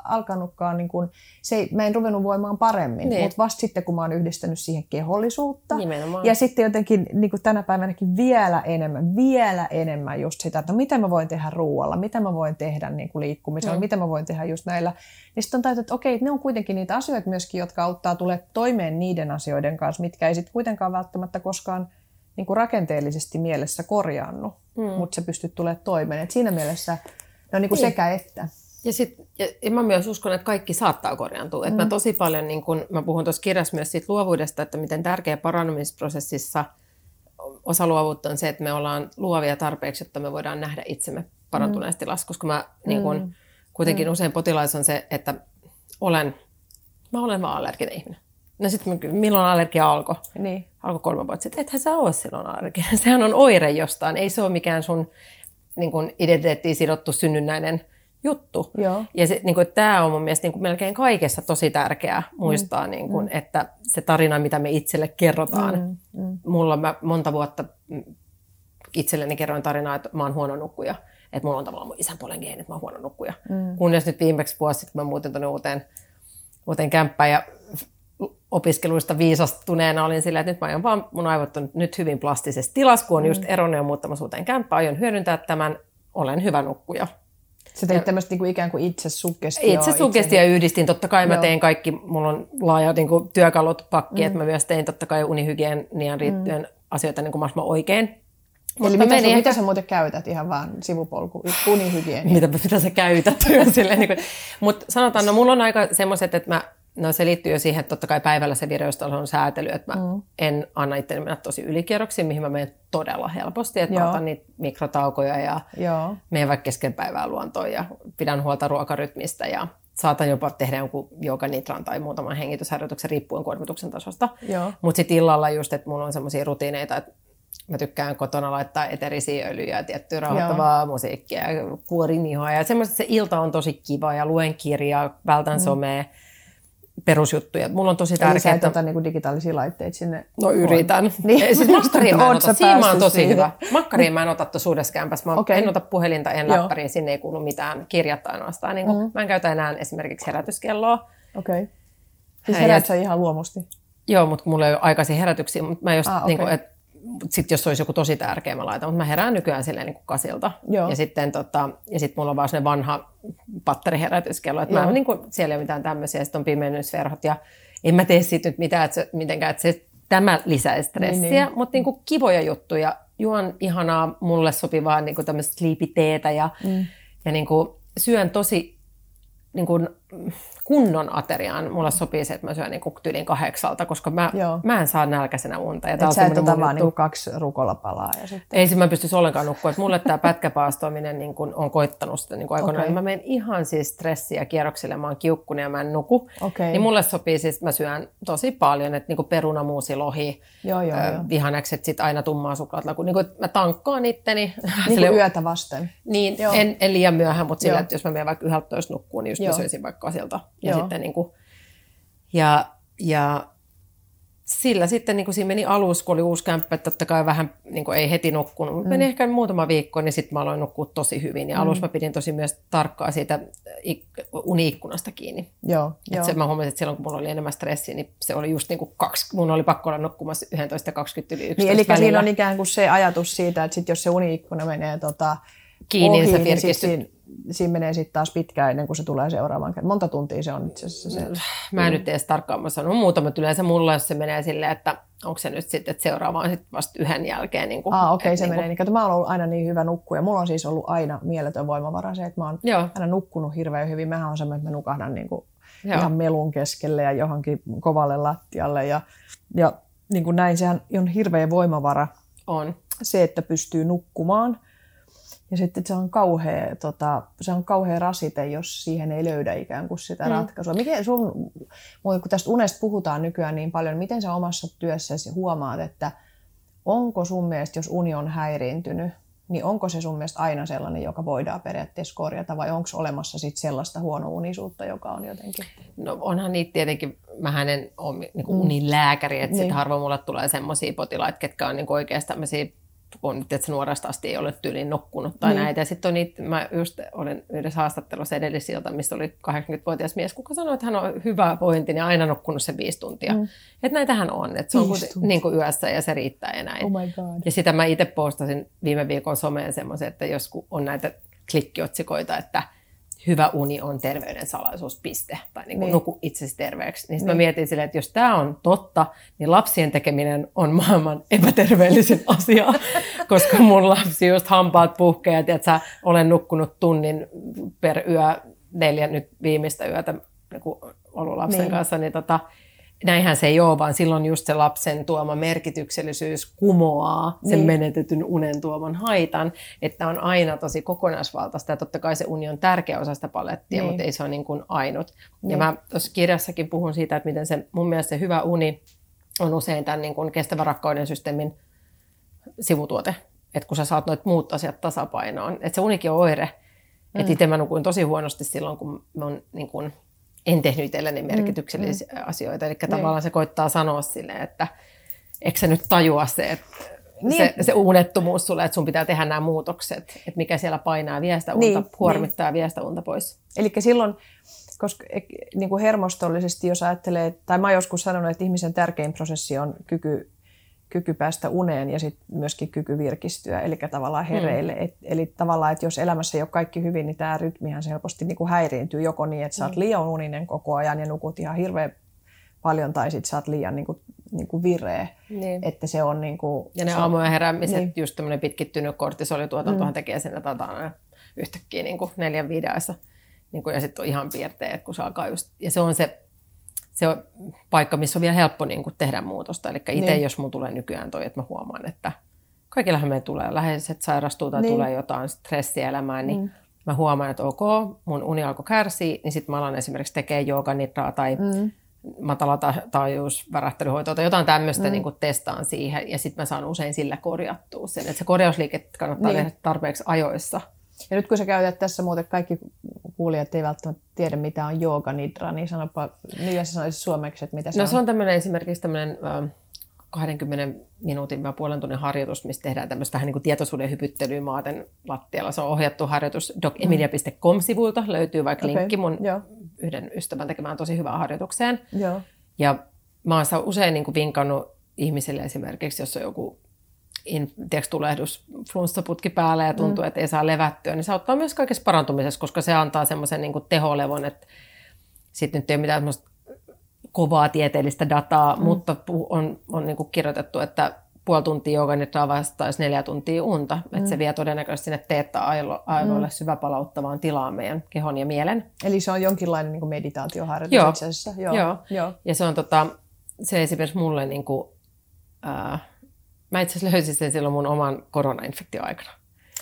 alkanutkaan, niin kuin, se ei, mä en ruvennut voimaan paremmin, niin. mutta vasta sitten kun mä oon yhdistänyt siihen kehollisuutta Nimenomaan. ja sitten jotenkin niin kuin tänä päivänäkin vielä enemmän, vielä enemmän just sitä, että no, mitä mä voin tehdä ruoalla, mitä mä voin tehdä niin kuin liikkumisella, mm. mitä mä voin tehdä just näillä, niin sitten on tajuttu, että okei, ne on kuitenkin niitä asioita myöskin, jotka auttaa tulee toimeen niiden asioiden asioiden kanssa, mitkä ei sitten kuitenkaan välttämättä koskaan niin kuin rakenteellisesti mielessä korjaannu, mm. mutta se pystyt tulemaan toimeen. Et siinä mielessä ne on niin kuin niin. sekä että. Ja, sit, ja, ja mä myös uskon, että kaikki saattaa korjaantua. Mm. Et mä tosi paljon, niin kun, mä puhun tuossa kirjassa myös siitä luovuudesta, että miten tärkeä parannumisprosessissa osa luovuutta on se, että me ollaan luovia tarpeeksi, että me voidaan nähdä itsemme parantuneessa mm. tilassa. Koska mä niin kun, mm. kuitenkin mm. usein potilaissa on se, että olen, mä olen vaan allerginen ihminen. No sitten milloin allergia alkoi? Niin. Alkoi kolme vuotta sitten. Ethän sä ole silloin allergia. Sehän on oire jostain. Ei se ole mikään sun niin kuin identiteettiin sidottu synnynnäinen juttu. Joo. Ja se, niin kuin, tämä on mun mielestä niin kuin melkein kaikessa tosi tärkeää muistaa, mm. niin kuin, mm. että se tarina, mitä me itselle kerrotaan. Mm. Mm. Mulla mä monta vuotta itselleni kerroin tarinaa, että mä oon huono nukkuja. Että mulla on tavallaan mun isän puolen geeni, että mä oon huono nukkuja. Mm. Kunnes nyt viimeksi vuosi sitten mä muutin tuonne uuteen, uuteen kämppään ja opiskeluista viisastuneena olin sillä, että nyt mä aion vaan, mun aivot on nyt hyvin plastisessa tilassa, kun on mm. just eronnut ja muuttamassa uuteen kämppään, aion hyödyntää tämän, olen hyvä nukkuja. Sä teit tämmöistä niin ikään kuin itse suggestioa. Itse suggestio yhdistin. Totta kai mä tein kaikki, mulla on laaja niin kuin, työkalut pakki, mm. että mä myös tein totta kai unihygienian riittyen mm. asioita niin kuin mahdollisimman oikein. Eli mitä, meni, mitä sä muuten käytät ihan vaan sivupolku, unihygienia? mitä, mitä sä käytät? niin Mutta sanotaan, no mulla on aika semmoiset, että mä No se liittyy jo siihen, että totta kai päivällä se vireystason säätely, että mä mm. en anna itseni mennä tosi ylikierroksiin, mihin mä menen todella helposti, että Joo. mä otan niitä mikrotaukoja ja Joo. menen vaikka kesken päivää luontoon ja pidän huolta ruokarytmistä ja saatan jopa tehdä jonkun nitran tai muutaman hengitysharjoituksen riippuen kuormituksen tasosta. Mutta sitten illalla just, että mulla on semmoisia rutiineita, että mä tykkään kotona laittaa eterisiä öljyjä ja tiettyä rauhoittavaa Joo. musiikkia ja kuorinihoa. Ja semmoista, se ilta on tosi kiva ja luen kirjaa, vältän mm. somea perusjuttuja. Mulla on tosi tärkeää. Eli sä et niinku digitaalisia laitteita sinne? No yritän. Niin. Ei, siis makkariin mä en ota. Siinä on tosi siihen. hyvä. Makkariin mä en ota tuossa Mä okay. en ota puhelinta, en läppäriin. Sinne ei kuulu mitään kirjattaa ainoastaan. Niin mm. Mä en käytä enää esimerkiksi herätyskelloa. Okei. Okay. Siis herät sä ihan luomusti? Joo, mutta mulla ei ole aikaisia herätyksiä. Mutta mä just, ah, okay. niin kuin, et, sitten jos olisi joku tosi tärkeä, mä laitan, mutta mä herään nykyään silleen niin kuin kasilta. Joo. Ja sitten tota, ja sit mulla on vaan sellainen vanha patteriherätyskello, että mä niin kuin, siellä ei ole mitään tämmöisiä, sitten on pimennysverhot ja en mä tee siitä nyt mitään, että se, mitenkään, että se, tämä lisää stressiä, niin, niin. mutta niin kuin kivoja juttuja. Juon ihanaa, mulle sopivaa niin kuin tämmöistä sleepy ja, mm. ja niin kuin, syön tosi niin kuin, kunnon ateriaan. Mulla sopii se, että mä syön niin tyylin kahdeksalta, koska mä, mä en saa nälkäisenä unta. Ja Et sä et ota vaan niin kaksi rukolapalaa. Ja sitten... Ei, mä pysty ollenkaan nukkua. Mulle tämä pätkäpaastoiminen niin kun on koittanut sitä niin aikoinaan. Okay. Mä menen ihan siis stressiä kierroksille, mä oon kiukkunen ja mä en nuku. Okay. Niin mulle sopii siis, mä syön tosi paljon, että niin perunamuusi, lohi, joo, joo, äh, vihannekset, sit aina tummaa suklaata. Niin kuin, mä tankkaan itteni. Niin kuin yötä vasten. Niin, en, en, liian myöhään, mutta sillä, että jos mä menen vaikka yhdeltä nukkuun, niin just mä syöisin vaikka sieltä ja, sitten niin kuin, ja, ja sillä sitten niin kuin siinä meni alus, kun oli uusi kämppä, että totta kai vähän niin kuin ei heti nukkunut, mutta mm. meni ehkä muutama viikko, niin sitten mä aloin nukkua tosi hyvin. Ja mm. alussa mä pidin tosi myös tarkkaa siitä uniikkunasta kiinni. Joo, joo. Se, mä huomasin, että silloin kun mulla oli enemmän stressiä, niin se oli just niin kuin kaksi, mun oli pakko olla nukkumassa 11 ja 20 yli 11 niin, Eli välillä. siinä on ikään kuin se ajatus siitä, että sit jos se uniikkuna menee tota, kiinni, ohi, niin, niin siinä, siinä menee sitten taas pitkään ennen kuin se tulee seuraavaan kerran. Monta tuntia se on itse asiassa se. Mä en nyt edes tarkkaan, mä sanon muutama yleensä mulla, jos se menee silleen, että onko se nyt sitten, että seuraava on sitten vasta yhden jälkeen. Niin kuin, ah, okei, okay, se niin menee. Niin, kato, mä oon ollut aina niin hyvä nukkuja. Mulla on siis ollut aina mieletön voimavara se, että mä oon Joo. aina nukkunut hirveän hyvin. Mähän on semmoinen, että mä nukahdan niin kuin ihan melun keskelle ja johonkin kovalle lattialle. Ja, ja niin kuin näin, sehän on hirveä voimavara. On. Se, että pystyy nukkumaan – ja sitten se on kauhea, tota, se on kauhea rasite, jos siihen ei löydä ikään kuin sitä mm. ratkaisua. Miten sun, kun tästä unesta puhutaan nykyään niin paljon, miten sä omassa työssäsi huomaat, että onko sun mielestä, jos uni on häiriintynyt, niin onko se sun mielestä aina sellainen, joka voidaan periaatteessa korjata, vai onko olemassa sit sellaista huono-unisuutta, joka on jotenkin? No onhan niitä tietenkin, mä en ole niin mm. unilääkäri, että niin. sitten harvoin mulle tulee semmoisia potilaita, ketkä on niin oikeasti tämmöisiä kun että nuoresta asti ei ole tyyliin nukkunut tai niin. näitä. Ja sitten on niitä, mä just olin yhdessä haastattelussa edellisiltä, mistä oli 80-vuotias mies, kuka sanoi, että hän on hyvä pointti ja aina nukkunut se viisi tuntia. Mm. Että näitähän on, että se on niin kuin yössä ja se riittää ja näin. Oh my God. Ja sitä mä itse postasin viime viikon someen semmoisen, että jos on näitä klikkiotsikoita, että – hyvä uni on terveyden salaisuuspiste, tai niin kuin niin. nuku itsesi terveeksi. Niin, niin. mä mietin silleen, että jos tämä on totta, niin lapsien tekeminen on maailman epäterveellisin asia, koska mun lapsi just hampaat puhkeaa, että sä olen nukkunut tunnin per yö, neljä nyt viimeistä yötä niin ollut lapsen niin. kanssa, niin tota, näinhän se ei ole, vaan silloin just se lapsen tuoma merkityksellisyys kumoaa sen niin. menetetyn unen tuoman haitan, että on aina tosi kokonaisvaltaista ja totta kai se uni on tärkeä osa sitä palettia, niin. mutta ei se ole niin kuin ainut. Niin. Ja mä tuossa kirjassakin puhun siitä, että miten se mun mielestä se hyvä uni on usein tämän niin kuin kestävän rakkauden systeemin sivutuote, että kun sä saat noit muut asiat tasapainoon, että se unikin on oire, mm. että itse mä nukuin tosi huonosti silloin, kun mä oon niin kuin en tehnyt itselleni mm, merkityksellisiä mm, asioita. Eli niin. tavallaan se koittaa sanoa sille, että eikö sä nyt tajua se, että niin. se, se unettomuus sulle, että sun pitää tehdä nämä muutokset, että mikä siellä painaa viestä unta, niin, huormittaa niin. viestä unta pois. Eli silloin, koska niin kuin hermostollisesti, jos ajattelee, tai mä joskus sanonut, että ihmisen tärkein prosessi on kyky kyky päästä uneen ja sitten myöskin kyky virkistyä, eli tavallaan hereille. Mm. Et, eli tavallaan, että jos elämässä ei ole kaikki hyvin, niin tämä rytmihän helposti niin kuin häiriintyy joko niin, että sä oot mm. liian uninen koko ajan ja nukut ihan hirveän paljon, tai sitten sä oot liian niin kuin, niin kuin vireä. Niin. Että se on niin kuin, ja ne aamujen heräämiset, niin. just tämmöinen pitkittynyt kortisolituotantohan mm. tekee sen, että yhtäkkiä niin kuin neljän viidessä. Niin kuin, ja sitten on ihan piirteet, kun se alkaa just, ja se on se se on paikka, missä on vielä helppo niin kuin tehdä muutosta. Eli itse, Niin. jos mulla tulee nykyään toi, että mä huomaan, että kaikillahan me tulee läheiset sairastuu tai Niin. tulee jotain stressiä elämään, niin mm. mä huomaan, että ok, mun uni alkoi kärsiä, niin sitten mä alan esimerkiksi tekemään jooganitraa tai mm. matalataajuusvärähtelyhoitoa tai jotain tämmöistä mm. niin kuin testaan siihen, ja sitten mä saan usein sillä korjattua sen. Että se korjausliike kannattaa niin. tehdä tarpeeksi ajoissa. Ja nyt kun sä käytät tässä muuten kaikki kuulijat ei välttämättä tiedä, mitä on jooga nidra, niin sanopa, millä sä sanoisit suomeksi, että mitä se No on? se on tämmöinen esimerkiksi tämmöinen ö, 20 minuutin vai puolen tunnin harjoitus, missä tehdään tämmöistä vähän niin kuin tietoisuuden hypyttelyä maaten lattialla. Se on ohjattu harjoitus docemilia.com-sivuilta, löytyy vaikka Okei, linkki mun joo. yhden ystävän tekemään tosi hyvään harjoitukseen. Joo. Ja mä oon usein niin kuin vinkannut ihmisille esimerkiksi, jos on joku in, tiedätkö, tulehdus, flunssaputki päällä ja tuntuu, mm. että ei saa levättyä, niin se auttaa myös kaikessa parantumisessa, koska se antaa semmoisen niin teholevon, että sitten nyt ei ole mitään kovaa tieteellistä dataa, mm. mutta on, on niin kirjoitettu, että puoli tuntia jooganitraa vastaisi neljä tuntia unta. Mm. Että se vie todennäköisesti sinne teettä-aivoille aivoille mm. syväpalauttavaan tilaan meidän kehon ja mielen. Eli se on jonkinlainen niin meditaatioharjoitus Joo. itse asiassa. Joo. Joo. Joo. Ja se on tota, se esimerkiksi mulle niin kuin, ää, mä itse asiassa löysin sen silloin mun oman koronainfektio aikana.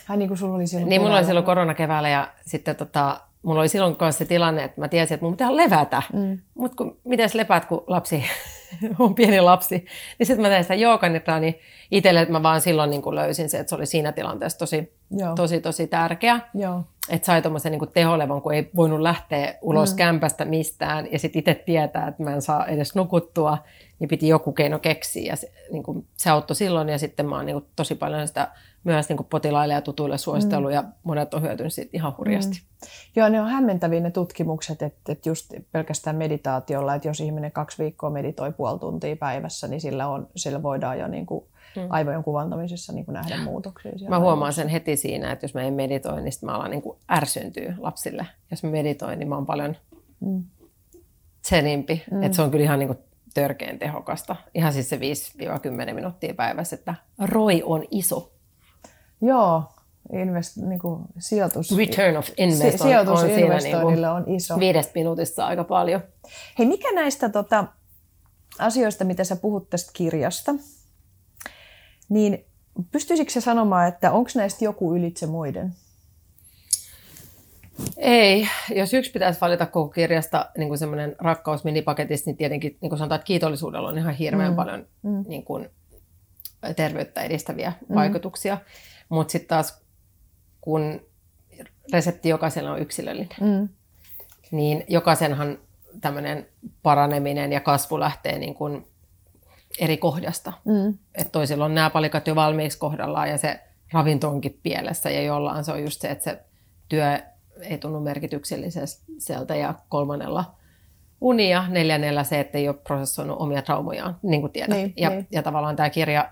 Ai niin kuin sulla oli silloin Niin mulla oli silloin korona keväällä ja sitten tota, mulla oli silloin kanssa se tilanne, että mä tiesin, että mun pitää levätä. Mm. Mutta kun, miten lepäät, kun lapsi on pieni lapsi. Niin sitten mä tein sitä jooganitraa, niin itselle että mä vaan silloin niin löysin se, että se oli siinä tilanteessa tosi, Joo. tosi, tosi tärkeä. Joo. Että sai tuommoisen niin teholevon, kun ei voinut lähteä ulos mm. kämpästä mistään ja sitten itse tietää, että mä en saa edes nukuttua, niin piti joku keino keksiä. Ja se, niin kuin, se auttoi silloin ja sitten mä oon niin kuin, tosi paljon sitä myös niin kuin potilaille ja tutuille suositellut mm. ja monet on hyötynyt siitä ihan hurjasti. Mm. Joo, ne on hämmentäviä ne tutkimukset, että, että just pelkästään meditaatiolla, että jos ihminen kaksi viikkoa meditoi puoli tuntia päivässä, niin sillä, on, sillä voidaan jo niin kuin aivojen kuvantamisessa niin kuin nähdä muutoksia. Mä huomaan sen heti siinä, että jos mä en meditoi, niin mä alan niin kuin ärsyntyä lapsille. Jos mä meditoin, niin mä oon paljon Mm. tsenimpi. Mm. Että se on kyllä ihan niin kuin törkeän tehokasta. Ihan siis se 5-10 minuuttia päivässä, että roi on iso. Joo, invest, niin kuin sijoitus, Return of invest si- sijoitus on siinä niin kuin on iso. viidestä minuutista aika paljon. Hei, mikä näistä tota, asioista, mitä sä puhut tästä kirjasta, niin pystyisikö se sanomaan, että onko näistä joku ylitse muiden? Ei, jos yksi pitäisi valita koko kirjasta niin kuin semmoinen rakkaus minipaketista, niin tietenkin niin kuin sanotaan, että kiitollisuudella on ihan hirveän mm. paljon mm. Niin kuin, terveyttä edistäviä mm. vaikutuksia. Mutta sitten taas, kun resepti jokaisella on yksilöllinen, Mm. niin jokaisenhan tämmöinen paraneminen ja kasvu lähtee niin kuin eri kohdasta. Mm. Että toisilla on nämä palikat jo valmiiksi kohdallaan ja se ravinto onkin pielessä ja jollain se on just se, että se työ ei tunnu merkitykselliseltä ja kolmannella unia, neljännellä se, että ei ole prosessoinut omia traumojaan, niin kuin tiedät. Niin, ja, niin. ja tavallaan tämä kirja,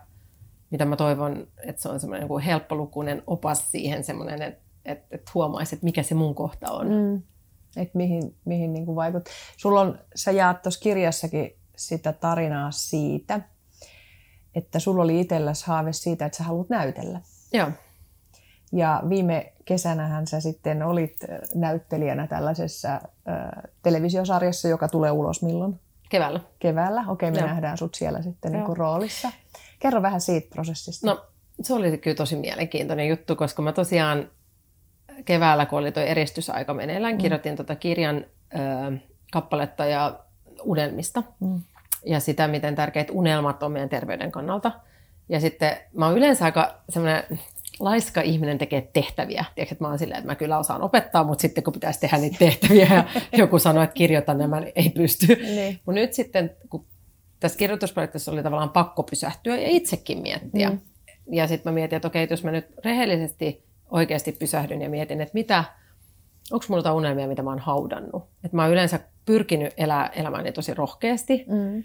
mitä mä toivon, että se on semmoinen niin kuin helppolukuinen opas siihen semmoinen, että, että, että huomaisi, että mikä se mun kohta on. Mm. Että mihin, mihin niin vaikuttaa. Sulla on, sä jaat tuossa kirjassakin sitä tarinaa siitä, että sulla oli itselläsi haave siitä, että sä haluat näytellä. Joo, Ja viime kesänähän sä sitten olit äh, näyttelijänä tällaisessa äh, televisiosarjassa, joka tulee ulos milloin? keväällä. Keväällä. Okei, me Joo. nähdään sut siellä sitten niin kuin roolissa. Kerro vähän siitä prosessista. No, se oli kyllä tosi mielenkiintoinen juttu, koska mä tosiaan keväällä, kun oli tuo eristysaika meneillään, kirjoitin tota kirjan ö, kappaletta ja unelmista. Mm. Ja sitä, miten tärkeät unelmat on meidän terveyden kannalta. Ja sitten mä oon yleensä aika semmoinen laiska ihminen tekee tehtäviä. Tiedätkö, että mä oon silleen, että mä kyllä osaan opettaa, mutta sitten kun pitäisi tehdä niitä tehtäviä ja joku sanoo, että kirjoita nämä, niin ei pysty. Niin. Mutta nyt sitten, kun tässä kirjoitusprojektissa oli tavallaan pakko pysähtyä ja itsekin miettiä. Mm. Ja sitten mä mietin, että okei, että jos mä nyt rehellisesti oikeasti pysähdyn ja mietin, että mitä, onko mulla unelmia, mitä mä oon haudannut. Että mä oon yleensä pyrkinyt elää elämäni tosi rohkeasti, Mm.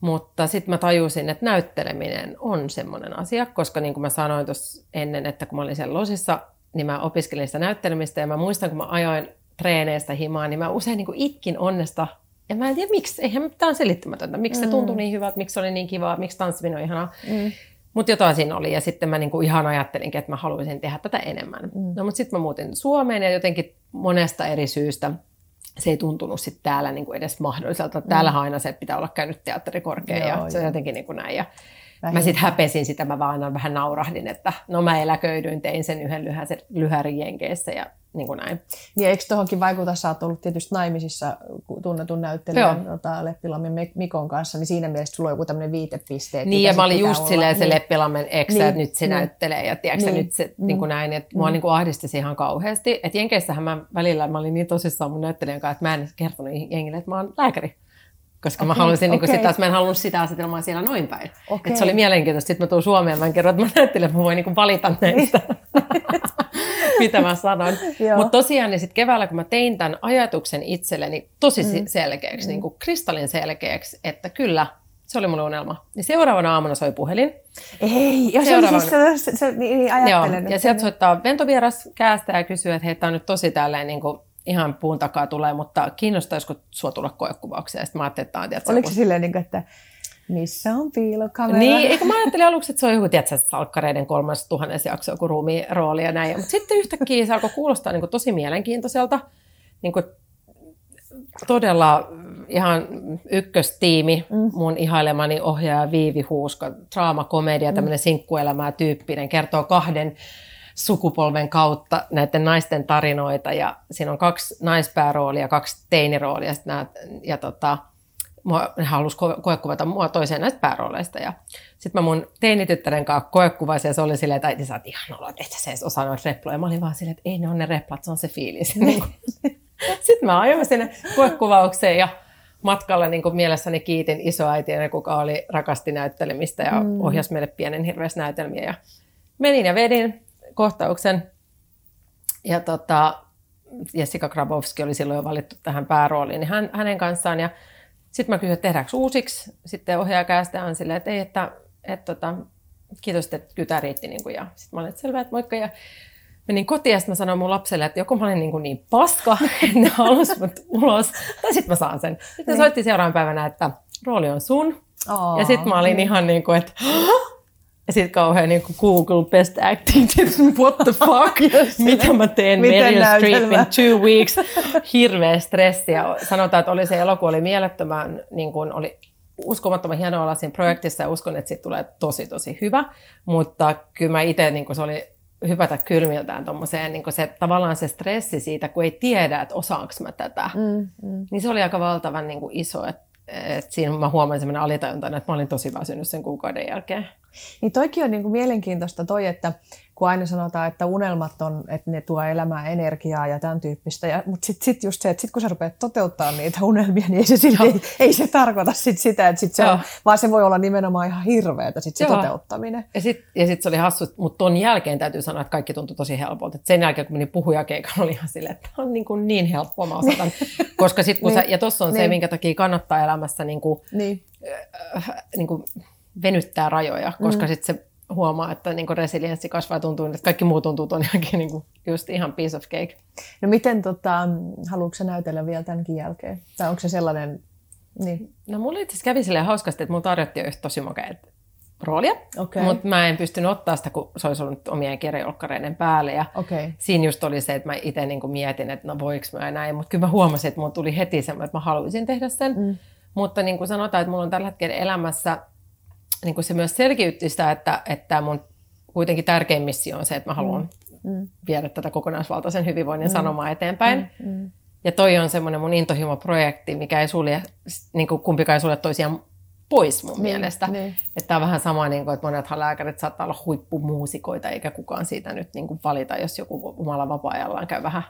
mutta sitten mä tajusin, että näytteleminen on semmoinen asia, koska niin kuin mä sanoin tuossa ennen, että kun mä olin siellä losissa, niin mä opiskelin sitä näyttelemistä ja mä muistan, kun mä ajoin treeneistä himaan, niin mä usein niin kuin itkin onnesta. Ja mä en tiedä miksi, eihän tämä on selittämätöntä. Miksi se tuntui niin hyvältä, miksi se oli niin kivaa, miksi tanssiminen on ihanaa. Mm. Mutta jotain siinä oli ja sitten mä niinku ihan ajattelinkin, että mä haluaisin tehdä tätä enemmän. Mm. No mutta sitten mä muutin Suomeen ja jotenkin monesta eri syystä se ei tuntunut sitten täällä niin kuin edes mahdolliselta. Täällähän aina se, että pitää olla käynyt teatterikorkea Joo, ja se on jotenkin niin kuin näin. Ja mä sitten häpesin sitä, mä vaan aina vähän naurahdin, että no mä eläköidyin, tein sen yhden lyhärin Jenkeissä ja niin kuin näin. Niin eikö tuohonkin vaikuta, sä oot ollut tietysti naimisissa tunnetun näyttelijän tota, Leppilammin Mik- Mikon kanssa, niin siinä mielessä sulla on joku tämmöinen viitepiste. Niin, ja mä olin just olla. silleen se Niin. Leppilammen eksä, Niin, että nyt se niin. näyttelee, ja tiedätkö Niin, nyt se niin kuin näin, että mua niin kuin ahdisti se ihan kauheasti. Että Jenkeissähän mä välillä, mä olin niin tosissaan mun näyttelijän kanssa, että mä en kertonut jengille, että mä oon lääkäri. Koska mä Okei, halusin niin kuin okei. sitä, että mä en halunnut sitä asetelmaa siellä noin päin. Okei. Että se oli mielenkiintoista. Sitten mä tuun Suomeen, mä en kerro, että mä näyttelen, että mä voin niin kuin valita näistä, mitä mä sanon. Joo. Mutta tosiaan niin sit keväällä, kun mä tein tämän ajatuksen itselleni tosi mm. selkeäksi, niin kuin kristallin selkeäksi, että kyllä, se oli mun unelma. Niin seuraavana aamuna soi puhelin. Ei, jos Seuraavana. oli siis se, se, se niin Joo, ajattelen. ja että- sieltä soittaa ventovieras käästä ja kysyy, että hei, tää on nyt tosi tälleen niin kuin ihan puun takaa tulee, mutta kiinnostaisiko sua tulla koekuvaukseen? Ja sitten mä ajattelin, että on tietysti Oliko se silleen, niin kuin, että missä on piilokamera? Niin, eikö mä ajattelin aluksi, että se on joku, tiedätkö, salkkareiden kolmas tuhannes jakso, joku ruumiin rooli ja näin. Mutta sitten yhtäkkiä se alkoi kuulostaa niin kuin tosi mielenkiintoiselta. Niin kuin todella ihan ykköstiimi, mm. mun ihailemani ohjaaja Viivi Huuska, draamakomedia, tämmöinen sinkkuelämää tyyppinen, kertoo kahden sukupolven kautta näiden naisten tarinoita ja siinä on kaksi naispääroolia ja kaksi teiniroolia sit nää, ja tota, mua, ne halusi ko- koekuvata mua toiseen näistä päärooleista ja sitten mä mun teinityttären kanssa koekuvasin ja se oli silleen, että äiti sä oot ihan olo, että et sä edes osaa noita reploja. Mä olin vaan silleen, että ei ne on ne replat, se on se fiilis. Niin sitten mä ajoin sinne koekuvaukseen ja matkalla niin kuin mielessäni kiitin isoäitiä, kuka oli rakasti näyttelemistä ja mm. ohjasi meille pienen hirveässä näytelmiä. Ja menin ja vedin kohtauksen. Ja tota, Jessica Grabowski oli silloin jo valittu tähän päärooliin, niin hän, hänen kanssaan. Ja sitten mä kysyin, että tehdäänkö uusiksi. Sitten ohjaaja käästä on silleen, että ei, että, että, että kiitos, että kytä riitti. Niin kuin, ja sitten mä olin, että selvä, että moikka. Ja menin kotiin ja sitten mä sanoin mun lapselle, että joko mä olin niin, kuin niin paska, että ne halusi mut ulos, tai sitten mä saan sen. Sitten ne soitti seuraavana päivänä, että rooli on sun. Aa, ja sitten mä olin ihan niin kuin, että ja sitten kauhean niin Google Best Acting what the fuck, mitä mä teen Meryl Streep in two weeks, hirveä stressi. Ja sanotaan, että oli se elokuva oli mielettömän, niin kuin oli uskomattoman hienoa olla siinä projektissa. Ja uskon, että siitä tulee tosi tosi hyvä, mutta kyllä mä itse niin se oli hypätä kylmiltään tuommoiseen, niin se, tavallaan se stressi siitä, kun ei tiedä, että osaanko mä tätä, mm, mm. niin se oli aika valtavan niin kuin iso, että et siinä mä huomasin semmoinen alitajuntainen, että mä olin tosi väsynyt sen kuukauden jälkeen. Niin toikin on niinku mielenkiintoista toi, että kun aina sanotaan, että unelmat on, että ne tuo elämään energiaa ja tämän tyyppistä, ja, mutta sitten sit just se, että sit kun sä rupeat toteuttaa niitä unelmia, niin ei se, sit, ei, ei se tarkoita sit sitä, että sit se Joo. on, vaan se voi olla nimenomaan ihan hirveätä sit se Joo. toteuttaminen. Ja sitten ja sit se oli hassu, mutta ton jälkeen täytyy sanoa, että kaikki tuntui tosi helpolta. Et sen jälkeen, kun menin puhujakeikalla, oli ihan silleen, että on niin, kuin niin helppoa, mä osatan. Koska sit, kun Niin. sä, ja tuossa on se, Niin. minkä takia kannattaa elämässä niin kuin, Niin. niin kuin venyttää rajoja, koska mm. sitten se huomaa, että niin resilienssi kasvaa tuntuu, että kaikki muu tuntuu ton jälkeen niin just ihan piece of cake. No miten, tota, haluatko näytellä vielä tämänkin jälkeen? Tai onko se sellainen, niin, No mulla itse kävi silleen hauskasti, että mulla tarjottiin jo yhtä tosi makeat roolia, Okei. mutta mä en pystynyt ottaa sitä, kun se olisi ollut omien kirjolkkareiden päälle. Ja okei. siinä just oli se, että mä itse niin mietin, että no voiko mä näin, mutta kyllä mä huomasin, että mulla tuli heti semmoinen, että mä haluaisin tehdä sen. Mm. Mutta niin kuin sanotaan, että mulla on tällä hetkellä elämässä, niin kuin se myös selkiytti sitä, että, että mun kuitenkin tärkein missio on se, että mä haluan mm. viedä tätä kokonaisvaltaisen hyvinvoinnin mm. sanomaa eteenpäin. Mm. Mm. Ja toi on semmoinen mun intohimo-projekti, mikä ei sulje, niin kuin kumpikaan ei sulje toisiaan pois mun niin, mielestä. niin. Että tämä on vähän sama, niin kuin, että monethan lääkärit saattaa olla huippumuusikoita, eikä kukaan siitä nyt niin kuin valita, jos joku omalla vapaa-ajallaan käy vähän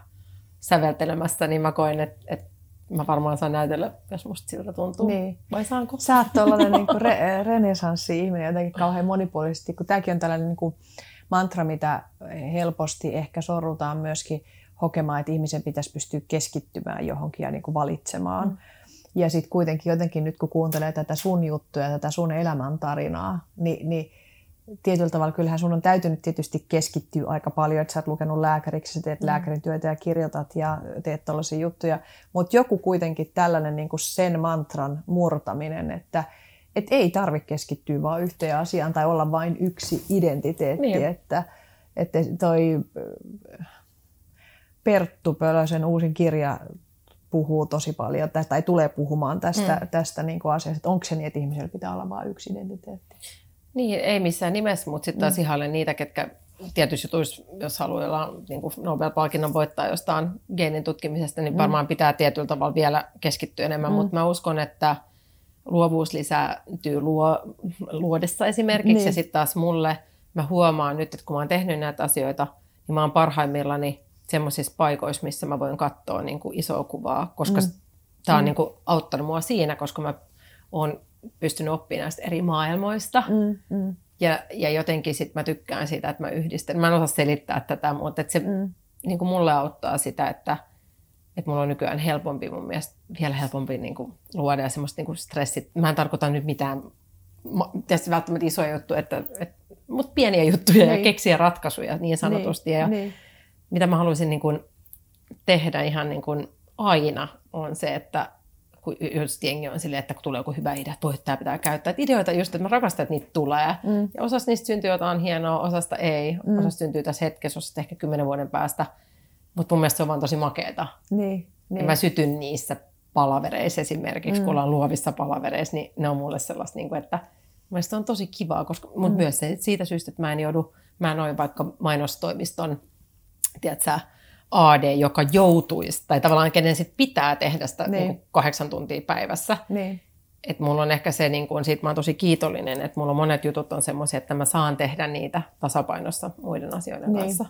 säveltelemässä, niin mä koen, että, että mä varmaan saan näytellä, jos musta siltä tuntuu. Niin. Vai saanko? Sä oot tuollainen niin re- renesanssi-ihminen jotenkin kauhean monipuolisesti, kun tämäkin on tällainen niin kuin mantra, mitä helposti ehkä sorrutaan myöskin hokemaan, että ihmisen pitäisi pystyä keskittymään johonkin ja niin kuin valitsemaan. Mm. Ja sitten kuitenkin jotenkin nyt kun kuuntelee tätä sun juttuja ja tätä sun elämäntarinaa, niin, niin tietyllä tavalla kyllähän sun on täytynyt tietysti keskittyä aika paljon, että sä oot lukenut lääkäriksi, sä teet mm. lääkärin työtä ja kirjoitat ja teet tällaisia juttuja, mutta joku kuitenkin tällainen niin kuin sen mantran murtaminen, että et ei tarvitse keskittyä vaan yhteen asiaan tai olla vain yksi identiteetti, Niin. että, että toi äh, Perttu Pölösen uusin kirja puhuu tosi paljon tästä, tai tulee puhumaan tästä, mm. tästä niin kuin asiasta, että onko se niin, että ihmisellä pitää olla vain yksi identiteetti? Niin, ei missään nimessä, mutta sitten taas mm. ihailen niitä, ketkä tietyissä jutuissa, jos haluaa niin Nobel-palkinnon voittaa jostain geenin tutkimisesta, niin mm. varmaan pitää tietyllä tavalla vielä keskittyä enemmän, mm. mutta mä uskon, että luovuus lisääntyy luo, luodessa esimerkiksi, niin. ja sitten taas mulle, mä huomaan nyt, että kun mä oon tehnyt näitä asioita, niin mä oon parhaimmillani semmoisissa paikoissa, missä mä voin katsoa niin kuin isoa kuvaa, koska mm. tämä on mm. niin kuin auttanut mua siinä, koska mä oon pystynyt oppimaan näistä eri maailmoista. Mm. Mm. Ja, ja jotenkin sit mä tykkään siitä, että mä yhdistän. Mä en osaa selittää tätä, mutta että se mm. niin kuin mulle auttaa sitä, että, että mulla on nykyään helpompi mun mielestä, vielä helpompi niin kuin luoda ja semmoista niin kuin stressit. Mä en tarkoita nyt mitään, tietysti välttämättä isoja juttuja, että, että, mutta pieniä juttuja niin. ja keksiä ratkaisuja niin sanotusti. Niin. Ja niin. mitä mä haluaisin niin kuin tehdä ihan niin kuin aina on se, että kun just jengi on silleen, että kun tulee joku hyvä idea, toi tämä pitää käyttää. Että ideoita just, että mä rakastan, että niitä tulee. Mm. Ja osasta niistä syntyy jotain hienoa, osasta ei. Mm. Osasta syntyy tässä hetkessä, osasta ehkä kymmenen vuoden päästä. Mutta mun mielestä se on vaan tosi makeeta. Niin, niin. Ja mä sytyn niissä palavereissa esimerkiksi, mm. kun ollaan luovissa palavereissa, niin ne on mulle sellaista, niin kuin, että mielestä on tosi kivaa, koska, mutta mm. myös se, siitä syystä, että mä en joudu, mä en ole vaikka mainostoimiston, tiedätkö, AD, joka joutuisi, tai tavallaan kenen sit pitää tehdä sitä niin. Niin kahdeksan tuntia päivässä. Niin. Et mulla on ehkä se, niin kun, siitä mä oon tosi kiitollinen, että mulla on monet jutut on semmoisia, että mä saan tehdä niitä tasapainossa muiden asioiden niin. kanssa.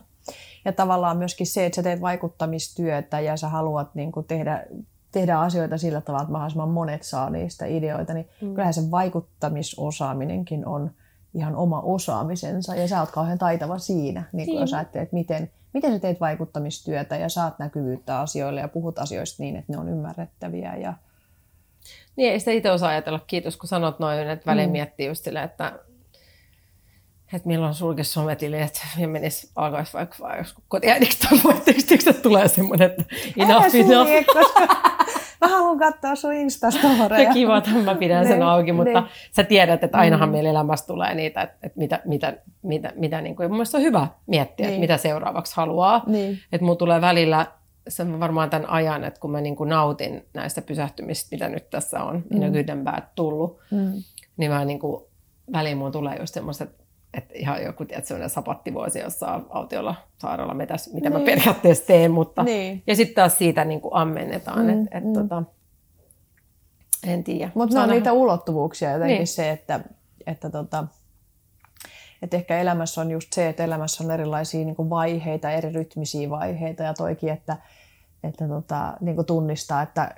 Ja tavallaan myöskin se, että sä teet vaikuttamistyötä ja sä haluat niin kuin tehdä, tehdä asioita sillä tavalla, että mahdollisimman monet saa niistä ideoita, niin mm. kyllähän se vaikuttamisosaaminenkin on ihan oma osaamisensa ja sä oot kauhean taitava siinä, niin kuin niin. jos ajattelet, että miten, miten sä teet vaikuttamistyötä ja saat näkyvyyttä asioille ja puhut asioista niin, että ne on ymmärrettäviä. Ja... Niin, ei sitä itse osaa ajatella. Kiitos, kun sanot noin, että väliin mm. miettii just sille, että, että milloin sulkisi sometilit ja menisi, alkaisi vaikka vaan joskus kotiäidiksi tai voitteeksi, että tulee semmoinen, että enough, enough. koska mä haluan katsoa sun Instastoreja. Kiva, että mä pidän sen niin, auki, mutta niin. sä tiedät, että ainahan mm. meillä elämässä tulee niitä, että, että mitä, mitä, mitä, mitä niin kuin, mun mielestä on hyvä miettiä, niin. että mitä seuraavaksi haluaa. Niin. Että mulla tulee välillä se on varmaan tämän ajan, että kun mä niin kuin nautin näistä pysähtymistä, mitä nyt tässä on, mm. in a good and bad tullut, mm. niin mä niin kuin, väliin mun tulee just semmoiset että ihan joku sellainen sapattivuosi jossain autiolla saarella metäs, mitä niin. mä periaatteessa teen, mutta niin. ja sitten taas siitä niin kuin ammennetaan, mm, että et, mm. tota, en tiedä. Mutta ne on niitä ulottuvuuksia jotenkin niin. se, että, että tota, että ehkä elämässä on just se, että elämässä on erilaisia niin kuin vaiheita, eri rytmisiä vaiheita ja toikin, että, että tota, niin kuin tunnistaa, että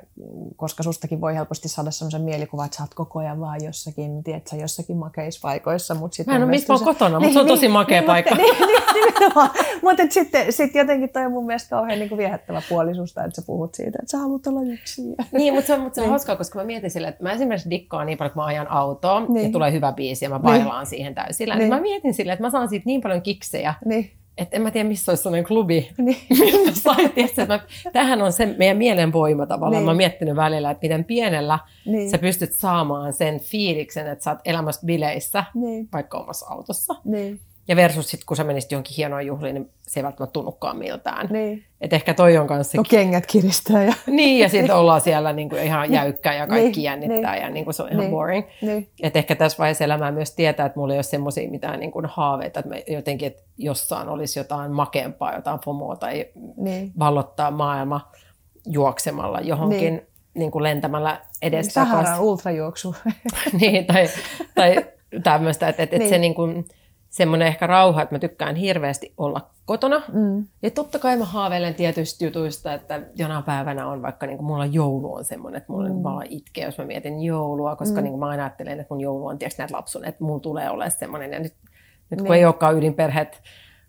koska sustakin voi helposti saada sellaisen mielikuvan, että sä oot koko ajan vaan jossakin, tiedätkö, jossakin makeispaikoissa. Mutta sit Mä en ole mistä se... kotona, niin, mutta se on tosi niin, makea niin, paikka. Niin, niin, niin, mutta sitten sit jotenkin toi on mun mielestä kauhean niin kuin viehättävä puoli susta, että sä puhut siitä, että sä haluat olla yksin. Niin, mutta se on, mutta se on niin. hauskaa, koska mä mietin sille, että mä esimerkiksi dikkaan niin paljon, kun mä ajan autoa niin. ja tulee hyvä biisi ja mä bailaan niin. siihen täysillä. Niin. Mä mietin sille, että mä saan siitä niin paljon kiksejä, niin että en mä tiedä, missä olisi sellainen klubi, niin. sain tietysti, että tämähän on se meidän mielen voima tavallaan. Niin. Mä oon miettinyt välillä, että miten pienellä niin. sä pystyt saamaan sen fiiliksen, että sä oot elämässä bileissä, niin. vaikka omassa autossa. Niin. Ja versus sitten, kun sä menisit johonkin hienoon juhliin, niin se ei välttämättä tunnukaan miltään. Niin. Et ehkä toi on kanssa... No kengät kiristää. Ja... Niin, ja sitten ollaan siellä niin kuin ihan jäykkää ja kaikki niin, jännittää niin, ja niin kuin se on ihan niin, boring. Niin. Et ehkä tässä vaiheessa elämää myös tietää, että mulla ei ole semmoisia mitään niin kuin haaveita, että jotenkin, että jossain olisi jotain makempaa, jotain FOMOa tai niin. vallottaa maailma juoksemalla johonkin niin. Niin kuin lentämällä edestä. Saharan ultrajuoksu. niin, tai, tai tämmöistä, että, että, niin. se niin kuin, semmoinen ehkä rauha, että mä tykkään hirveästi olla kotona. Mm. Ja totta kai mä haaveilen tietyistä jutuista, että jonain päivänä on vaikka, niin kuin mulla joulu on semmoinen, että mulla mm. vaan itkee, jos mä mietin joulua, koska mm. niin kuin mä aina ajattelen, että mun joulu on tietysti näitä lapsun, että mulla tulee olemaan semmoinen. Ja nyt, nyt kun niin. ei olekaan ydinperheet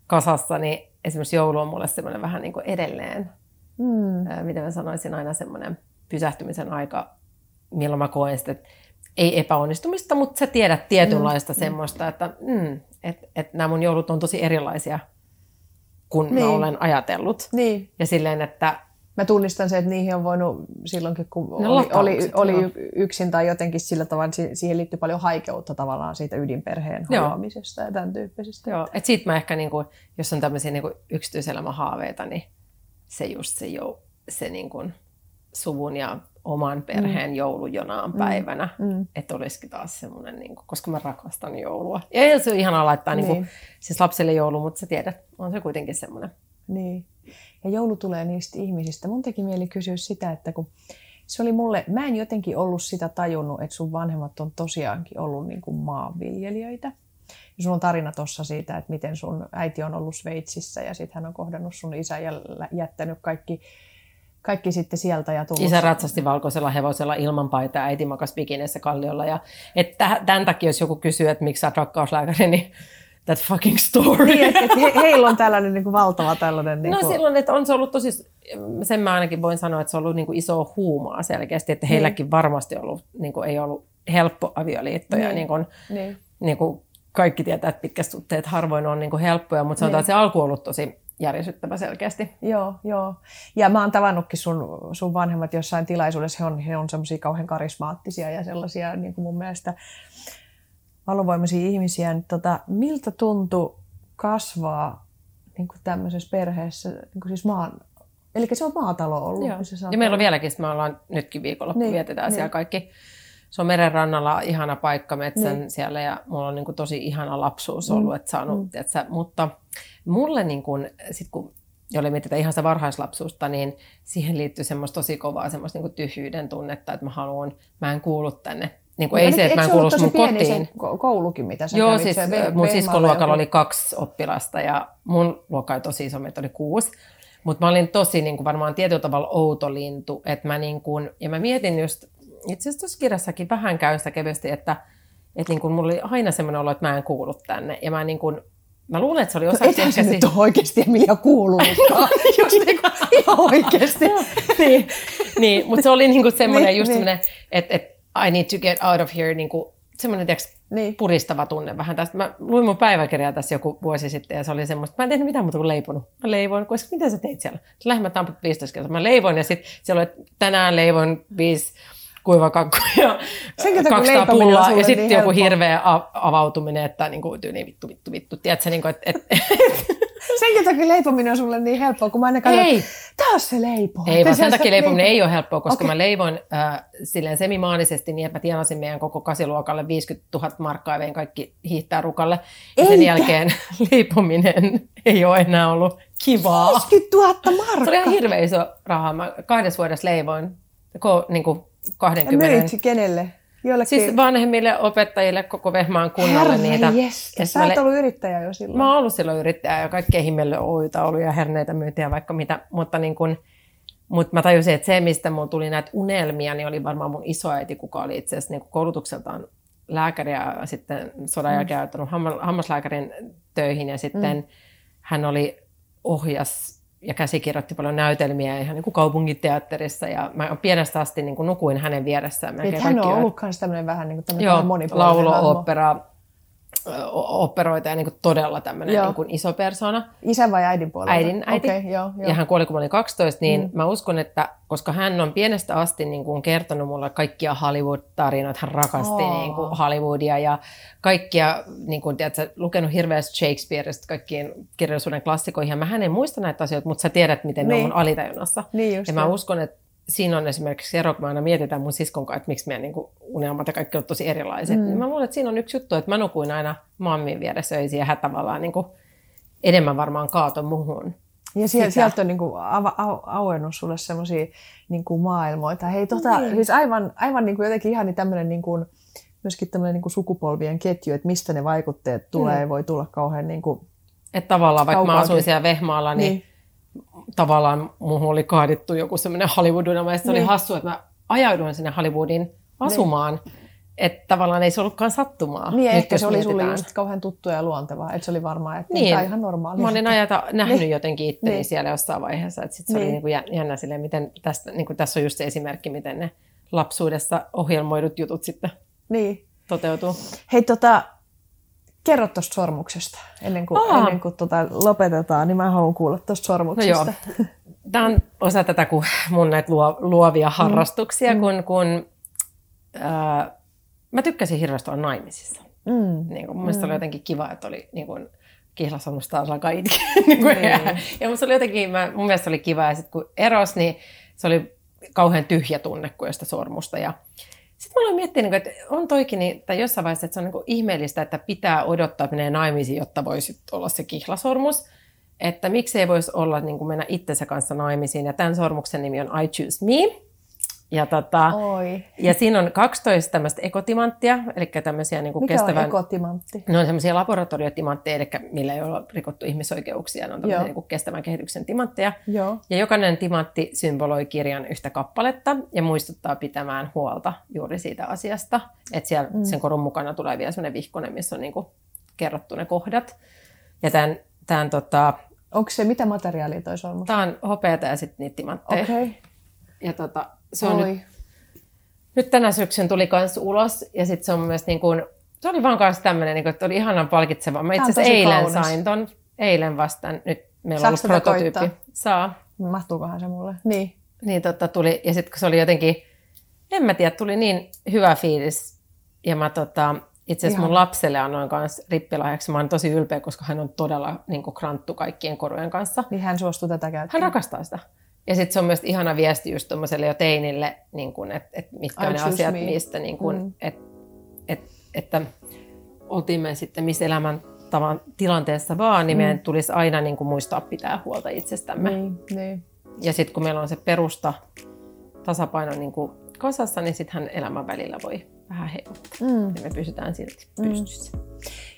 kasassa, niin esimerkiksi joulu on mulle semmoinen vähän niin kuin edelleen, mm. ää, miten mä sanoisin, aina semmoinen pysähtymisen aika, milloin mä koen sitä, että ei epäonnistumista, mutta sä tiedät tietynlaista mm. semmoista, että mm, et, et nämä mun joulut on tosi erilaisia kuin niin. mä olen ajatellut. Niin. Ja silleen, että... Mä tunnistan se, että niihin on voinut silloinkin, kun no, oli, oli, oli yksin tai jotenkin sillä tavalla, siihen liittyy paljon haikeutta tavallaan siitä ydinperheen hajoamisesta ja tämän tyyppisestä. Joo, että sit mä ehkä, niin kuin, jos on tämmöisiä niin yksityiselämän haaveita, niin se just se, jo, se niin kuin, suvun ja oman perheen mm. joulujonaan päivänä, mm. että olisikin taas semmoinen, niin kuin, koska mä rakastan joulua. Ja ei se ole ihanaa laittaa niin. Niin kuin, siis lapselle joulu, mutta sä tiedät, on se kuitenkin semmoinen. Niin. Ja joulu tulee niistä ihmisistä. Mun teki mieli kysyä sitä, että kun se oli mulle, mä en jotenkin ollut sitä tajunnut, että sun vanhemmat on tosiaankin ollut niin kuin maanviljelijöitä. Ja sun on tarina tuossa siitä, että miten sun äiti on ollut Sveitsissä ja sitten hän on kohdannut sun isä ja jättänyt kaikki, kaikki sitten sieltä. Ja tullut. Isä ratsasti valkoisella hevosella ilman paita ja äiti makas bikineissä kalliolla. Ja, että tämän takia, jos joku kysyy, että miksi sä rakkauslääkäri, niin that fucking story. Niin, että, että he, heillä on tällainen niin kuin valtava tällainen... Niin kuin... No silloin, että on se ollut tosi, sen mä ainakin voin sanoa, että se on ollut niin kuin iso huumaa selkeästi, että heilläkin niin. varmasti ollut, niin kuin, ei ollut helppo avioliitto niin. ja niin kuin, niin. Niin kuin kaikki tietää, että pitkät suhteet harvoin on niin kuin helppoja, mutta sanotaan, niin. että se alku on ollut tosi järisyttävä selkeästi. Joo, joo. Ja mä oon tavannutkin sun, sun vanhemmat jossain tilaisuudessa, he on, he on semmoisia kauhean karismaattisia ja sellaisia niin kuin mun mielestä valovoimaisia ihmisiä. Niin tota, miltä tuntui kasvaa niin kuin tämmöisessä perheessä, niin kuin siis maan, eli se on maatalo ollut. Joo. Se ja meillä on vieläkin, me ollaan nytkin viikolla, niin, vietetään niin. siellä kaikki se on meren rannalla ihana paikka metsän niin. siellä ja mulla on niin kuin tosi ihana lapsuus mm. ollut, mm. että saanut, mm. että, mutta mulle niin kuin, sit kun jolle mietitään ihan sitä varhaislapsuutta, niin siihen liittyy semmoista tosi kovaa semmoista niin kuin tyhjyyden tunnetta, että mä haluan, mä en kuulu tänne. Niin kuin ei se, että mä en kuulu mun kotiin. Se koulukin, mitä sä Joo, kävit, siis se mun siskoluokalla oli kaksi oppilasta ja mun luokka oli tosi iso, meitä oli kuusi. Mutta mä olin tosi niin kuin varmaan tietyllä tavalla outo lintu, että mä niin kuin, ja mä mietin just itse asiassa tuossa kirjassakin vähän käyn sitä kevyesti, että, että niin kuin mulla oli aina semmoinen olo, että mä en kuulu tänne. Ja mä niin kuin, Mä luulen, että se oli osa... No, ethän se nyt ole oikeasti Emilia kuulunutkaan. just niin kuin, ihan oikeasti. niin, niin mutta se oli niin kuin semmoinen niin, just niin. semmoinen, että, että I need to get out of here, niin kuin, semmoinen tiiäks, niin. puristava tunne vähän tästä. Mä luin mun päiväkirjaa tässä joku vuosi sitten ja se oli semmoista, mä en tehnyt mitään muuta kuin leiponut. Mä leivoin, koska mitä sä teit siellä? Lehmät amput 15 kertaa. Mä leivoin ja sitten siellä oli, tänään leivoin viisi kuivakakku ja Senkin 200 pullaa ja sitten niin joku helppo. hirveä avautuminen, että niin kuin, tyyni vittu, vittu, vittu. Tiedätkö, niin kuin, että, et, Senkin takia leipominen on sulle niin helppoa, kun mä aina katson, ei. taas se leipoo. Ei, vaan sen takia leipominen leipo. ei ole helppoa, koska okay. mä leivoin äh, silleen semimaanisesti niin, että mä tienasin meidän koko kasiluokalle 50 000 markkaa ja vein kaikki hiihtää rukalle. Ja sen jälkeen leipominen ei ole enää ollut kivaa. 50 000 markkaa? Se oli ihan hirveä iso raha. Mä kahdessa vuodessa leivoin ko, niin kuin 20. Ja myit kenelle? Jollekin... Siis vanhemmille opettajille koko Vehmaan kunnalle Herra niitä. Jestä. Sä oot ollut yrittäjä jo silloin. Mä oon ollut silloin yrittäjä ja kaikkea himmelle oita ollut ja herneitä myytiä vaikka mitä. Mutta niin kun, mut mä tajusin, että se, mistä mulla tuli näitä unelmia, niin oli varmaan mun isoäiti, kuka oli itse asiassa niin koulutukseltaan lääkäri ja sitten sodan jälkeen mm. hammaslääkärin töihin ja sitten mm. hän oli ohjas ja käsikirjoitti paljon näytelmiä ihan niin kuin kaupungiteatterissa ja mä pienestä asti niin kuin nukuin hänen vieressään. Hän on ollut myös tämmöinen vähän niin kuin tämmöinen Joo, laulo, opera, operoita ja niin kuin todella tämmöinen niin kuin iso persona. Isän vai äidin puolella? Äidin äiti. Okay, joo, joo. Ja hän kuoli, kun mä olin 12, niin mm. mä uskon, että koska hän on pienestä asti niin kuin kertonut mulle kaikkia Hollywood-tarinoita, hän rakasti oh. niin kuin Hollywoodia ja kaikkia, niin kuin, tiedätkö, lukenut hirveästi Shakespeareista kaikkiin kirjallisuuden klassikoihin. Ja mä en muista näitä asioita, mutta sä tiedät, miten niin. ne on mun alitajunnassa. Niin ja mä uskon, että siinä on esimerkiksi ero, kun me aina mietitään mun siskon kanssa, että miksi meidän niin unelmat ja kaikki on tosi erilaiset. Mm. Niin mä luulen, että siinä on yksi juttu, että mä nukuin aina mammin vieressä öisiä ja hän tavallaan niin kuin, enemmän varmaan kaato muhun. Ja sieltä, sieltä on niin kuin ava, au, auennut sulle semmoisia niin maailmoita. Hei, tota, niin. siis aivan, aivan niin kuin jotenkin ihan niin tämmöinen niin kuin, myöskin tämmöinen niin kuin sukupolvien ketju, että mistä ne vaikutteet tulee, mm. voi tulla kauhean niin kuin, Että tavallaan, vaikka mä asuin siellä Vehmaalla, niin, niin tavallaan muuhun oli kaadittu joku semmoinen Hollywood-unelma, ja niin. oli hassu, että mä ajauduin sinne Hollywoodin asumaan. Niin. Että tavallaan ei se ollutkaan sattumaa. Niin, Nyt, ehkä se oli sulle just kauhean tuttu ja luontevaa. Että se oli varmaan, että niin. tämä ihan normaali. Mä olin ajata, nähnyt niin. jotenkin itteni niin. siellä jossain vaiheessa. Että sit se niin. oli niin kuin jännä silleen, miten tästä, niin kuin tässä on just se esimerkki, miten ne lapsuudessa ohjelmoidut jutut sitten niin. toteutuu. Hei, tota, Kerro tuosta sormuksesta ennen kuin, Aa. ennen kuin tota lopetetaan, niin mä haluan kuulla tuosta sormuksesta. No joo. Tämä on osa tätä kun mun näitä luo, luovia mm. harrastuksia, mm. kun, kun äh, mä tykkäsin hirveästi olla naimisissa. Mm. Niin kun, mun mm. oli jotenkin kiva, että oli niin kun, kihlasannusta alkaa itkeä. niin kuin, mm. ja, ja musta oli jotenkin, mä, mun mielestä oli kiva, ja sitten kun eros, niin se oli kauhean tyhjä tunne kuin sitä sormusta. Ja sitten mä aloin miettiä, niin että on toikin, niin, tai jossain vaiheessa, että se on niin ihmeellistä, että pitää odottaa, että menee naimisiin, jotta voisi olla se kihlasormus. Että miksei voisi olla niin kuin mennä itsensä kanssa naimisiin. Ja tämän sormuksen nimi on I Choose Me. Ja, tota, Oi. ja siinä on 12 tämmöistä ekotimanttia, eli tämmöisiä niin kuin Mikä kestävän... on ekotimantti? Ne on semmoisia laboratoriotimantteja, eli millä ei ole rikottu ihmisoikeuksia, ne on tämmöisiä niin kuin kestävän kehityksen timantteja. Joo. Ja jokainen timantti symboloi kirjan yhtä kappaletta ja muistuttaa pitämään huolta juuri siitä asiasta. Että siellä mm. sen korun mukana tulee vielä semmoinen vihkonen, missä on niin kuin kerrottu ne kohdat. Ja tämän, tämän tota, Onko se, mitä materiaalia toi sormus? tämä on hopeata ja sitten niitä timantteja. Okei. Okay. Ja tota, se on nyt Oi. nyt tänä syksyn tuli kans ulos ja sitten se on myös niin kuin, se oli vaan kans tämmöinen, niin kuin, että oli ihanan palkitseva. Mä itse asiassa eilen kaunis. sain ton, eilen vastaan, nyt meillä on ollut prototyyppi. koittaa? Saa. Mahtuukohan se mulle? Niin. Niin tota, tuli, ja sitten kun se oli jotenkin, en mä tiedä, tuli niin hyvä fiilis. Ja mä tota, itse asiassa mun lapselle annoin kanssa rippilahjaksi. Mä oon tosi ylpeä, koska hän on todella niin kuin kranttu kaikkien korujen kanssa. Niin hän suostui tätä Hän käyttämään. rakastaa sitä. Ja sitten se on myös ihana viesti just tuommoiselle jo teinille, niin kun, et, et mitkä on ne asiat, me. mistä niin kun, Mm. et, et, että oltiin me sitten missä elämäntavan tilanteessa vaan, niin meidän tulisi aina niin kun muistaa pitää huolta itsestämme. Niin, niin. Ja sitten kun meillä on se perusta tasapaino niin kuin kasassa, niin sittenhän elämän välillä voi vähän heiluttaa. Mm. Ja me pysytään silti pystyssä.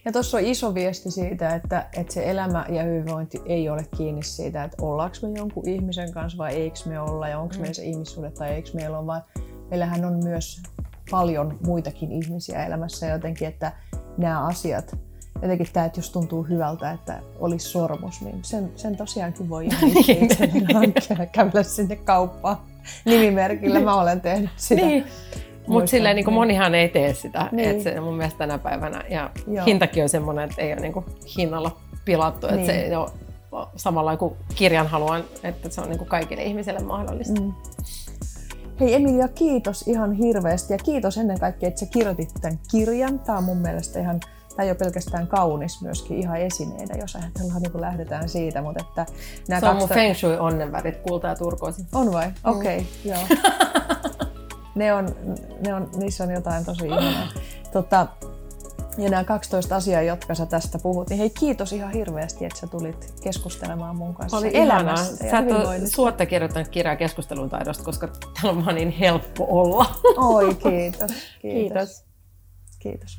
Ja tuossa on iso viesti siitä, että, että se elämä ja hyvinvointi ei ole kiinni siitä, että ollaanko me jonkun ihmisen kanssa vai eikö me olla ja onko meillä se ihmissuhde tai eikö meillä ole, vaan meillähän on myös paljon muitakin ihmisiä elämässä jotenkin, että nämä asiat, jotenkin tämä, että jos tuntuu hyvältä, että olisi sormus, niin sen, sen tosiaankin voi ihan itse hankkia kävellä sinne kauppaan nimimerkillä. Mä olen tehnyt sitä. Niin. Mutta silleen niin kuin monihan ei tee sitä. Niin. Et se mun mielestä tänä päivänä. Ja Joo. Hintakin on semmoinen, että ei ole niin kuin hinnalla pilattu. Että Niin. se ei ole samalla kuin kirjan haluan, että se on niin kuin kaikille ihmisille mahdollista. Mm. Hei Emilia, kiitos ihan hirveästi ja kiitos ennen kaikkea, että sä kirjoitit tämän kirjan. Tämä on mun mielestä ihan, tämä ei ole pelkästään kaunis, myöskin ihan esineenä, jos ajatellaan, niin kun lähdetään siitä. Mutta että nämä Se on mun kaksi- feng shui onnenvärit, kulta ja turkoosi. On vai? Okei, okay, joo. ne on, ne on, niissä on jotain tosi ihanaa. Tota, ja nämä 12 asiaa, jotka sä tästä puhut, niin hei kiitos ihan hirveästi, että sä tulit keskustelemaan mun kanssa Oli ihanaa. elämästä ja Sä et suotta kirjoittanut kirjaa keskustelun taidosta, koska täällä on vaan niin helppo olla. Oi, kiitos. Kiitos. Kiitos. kiitos.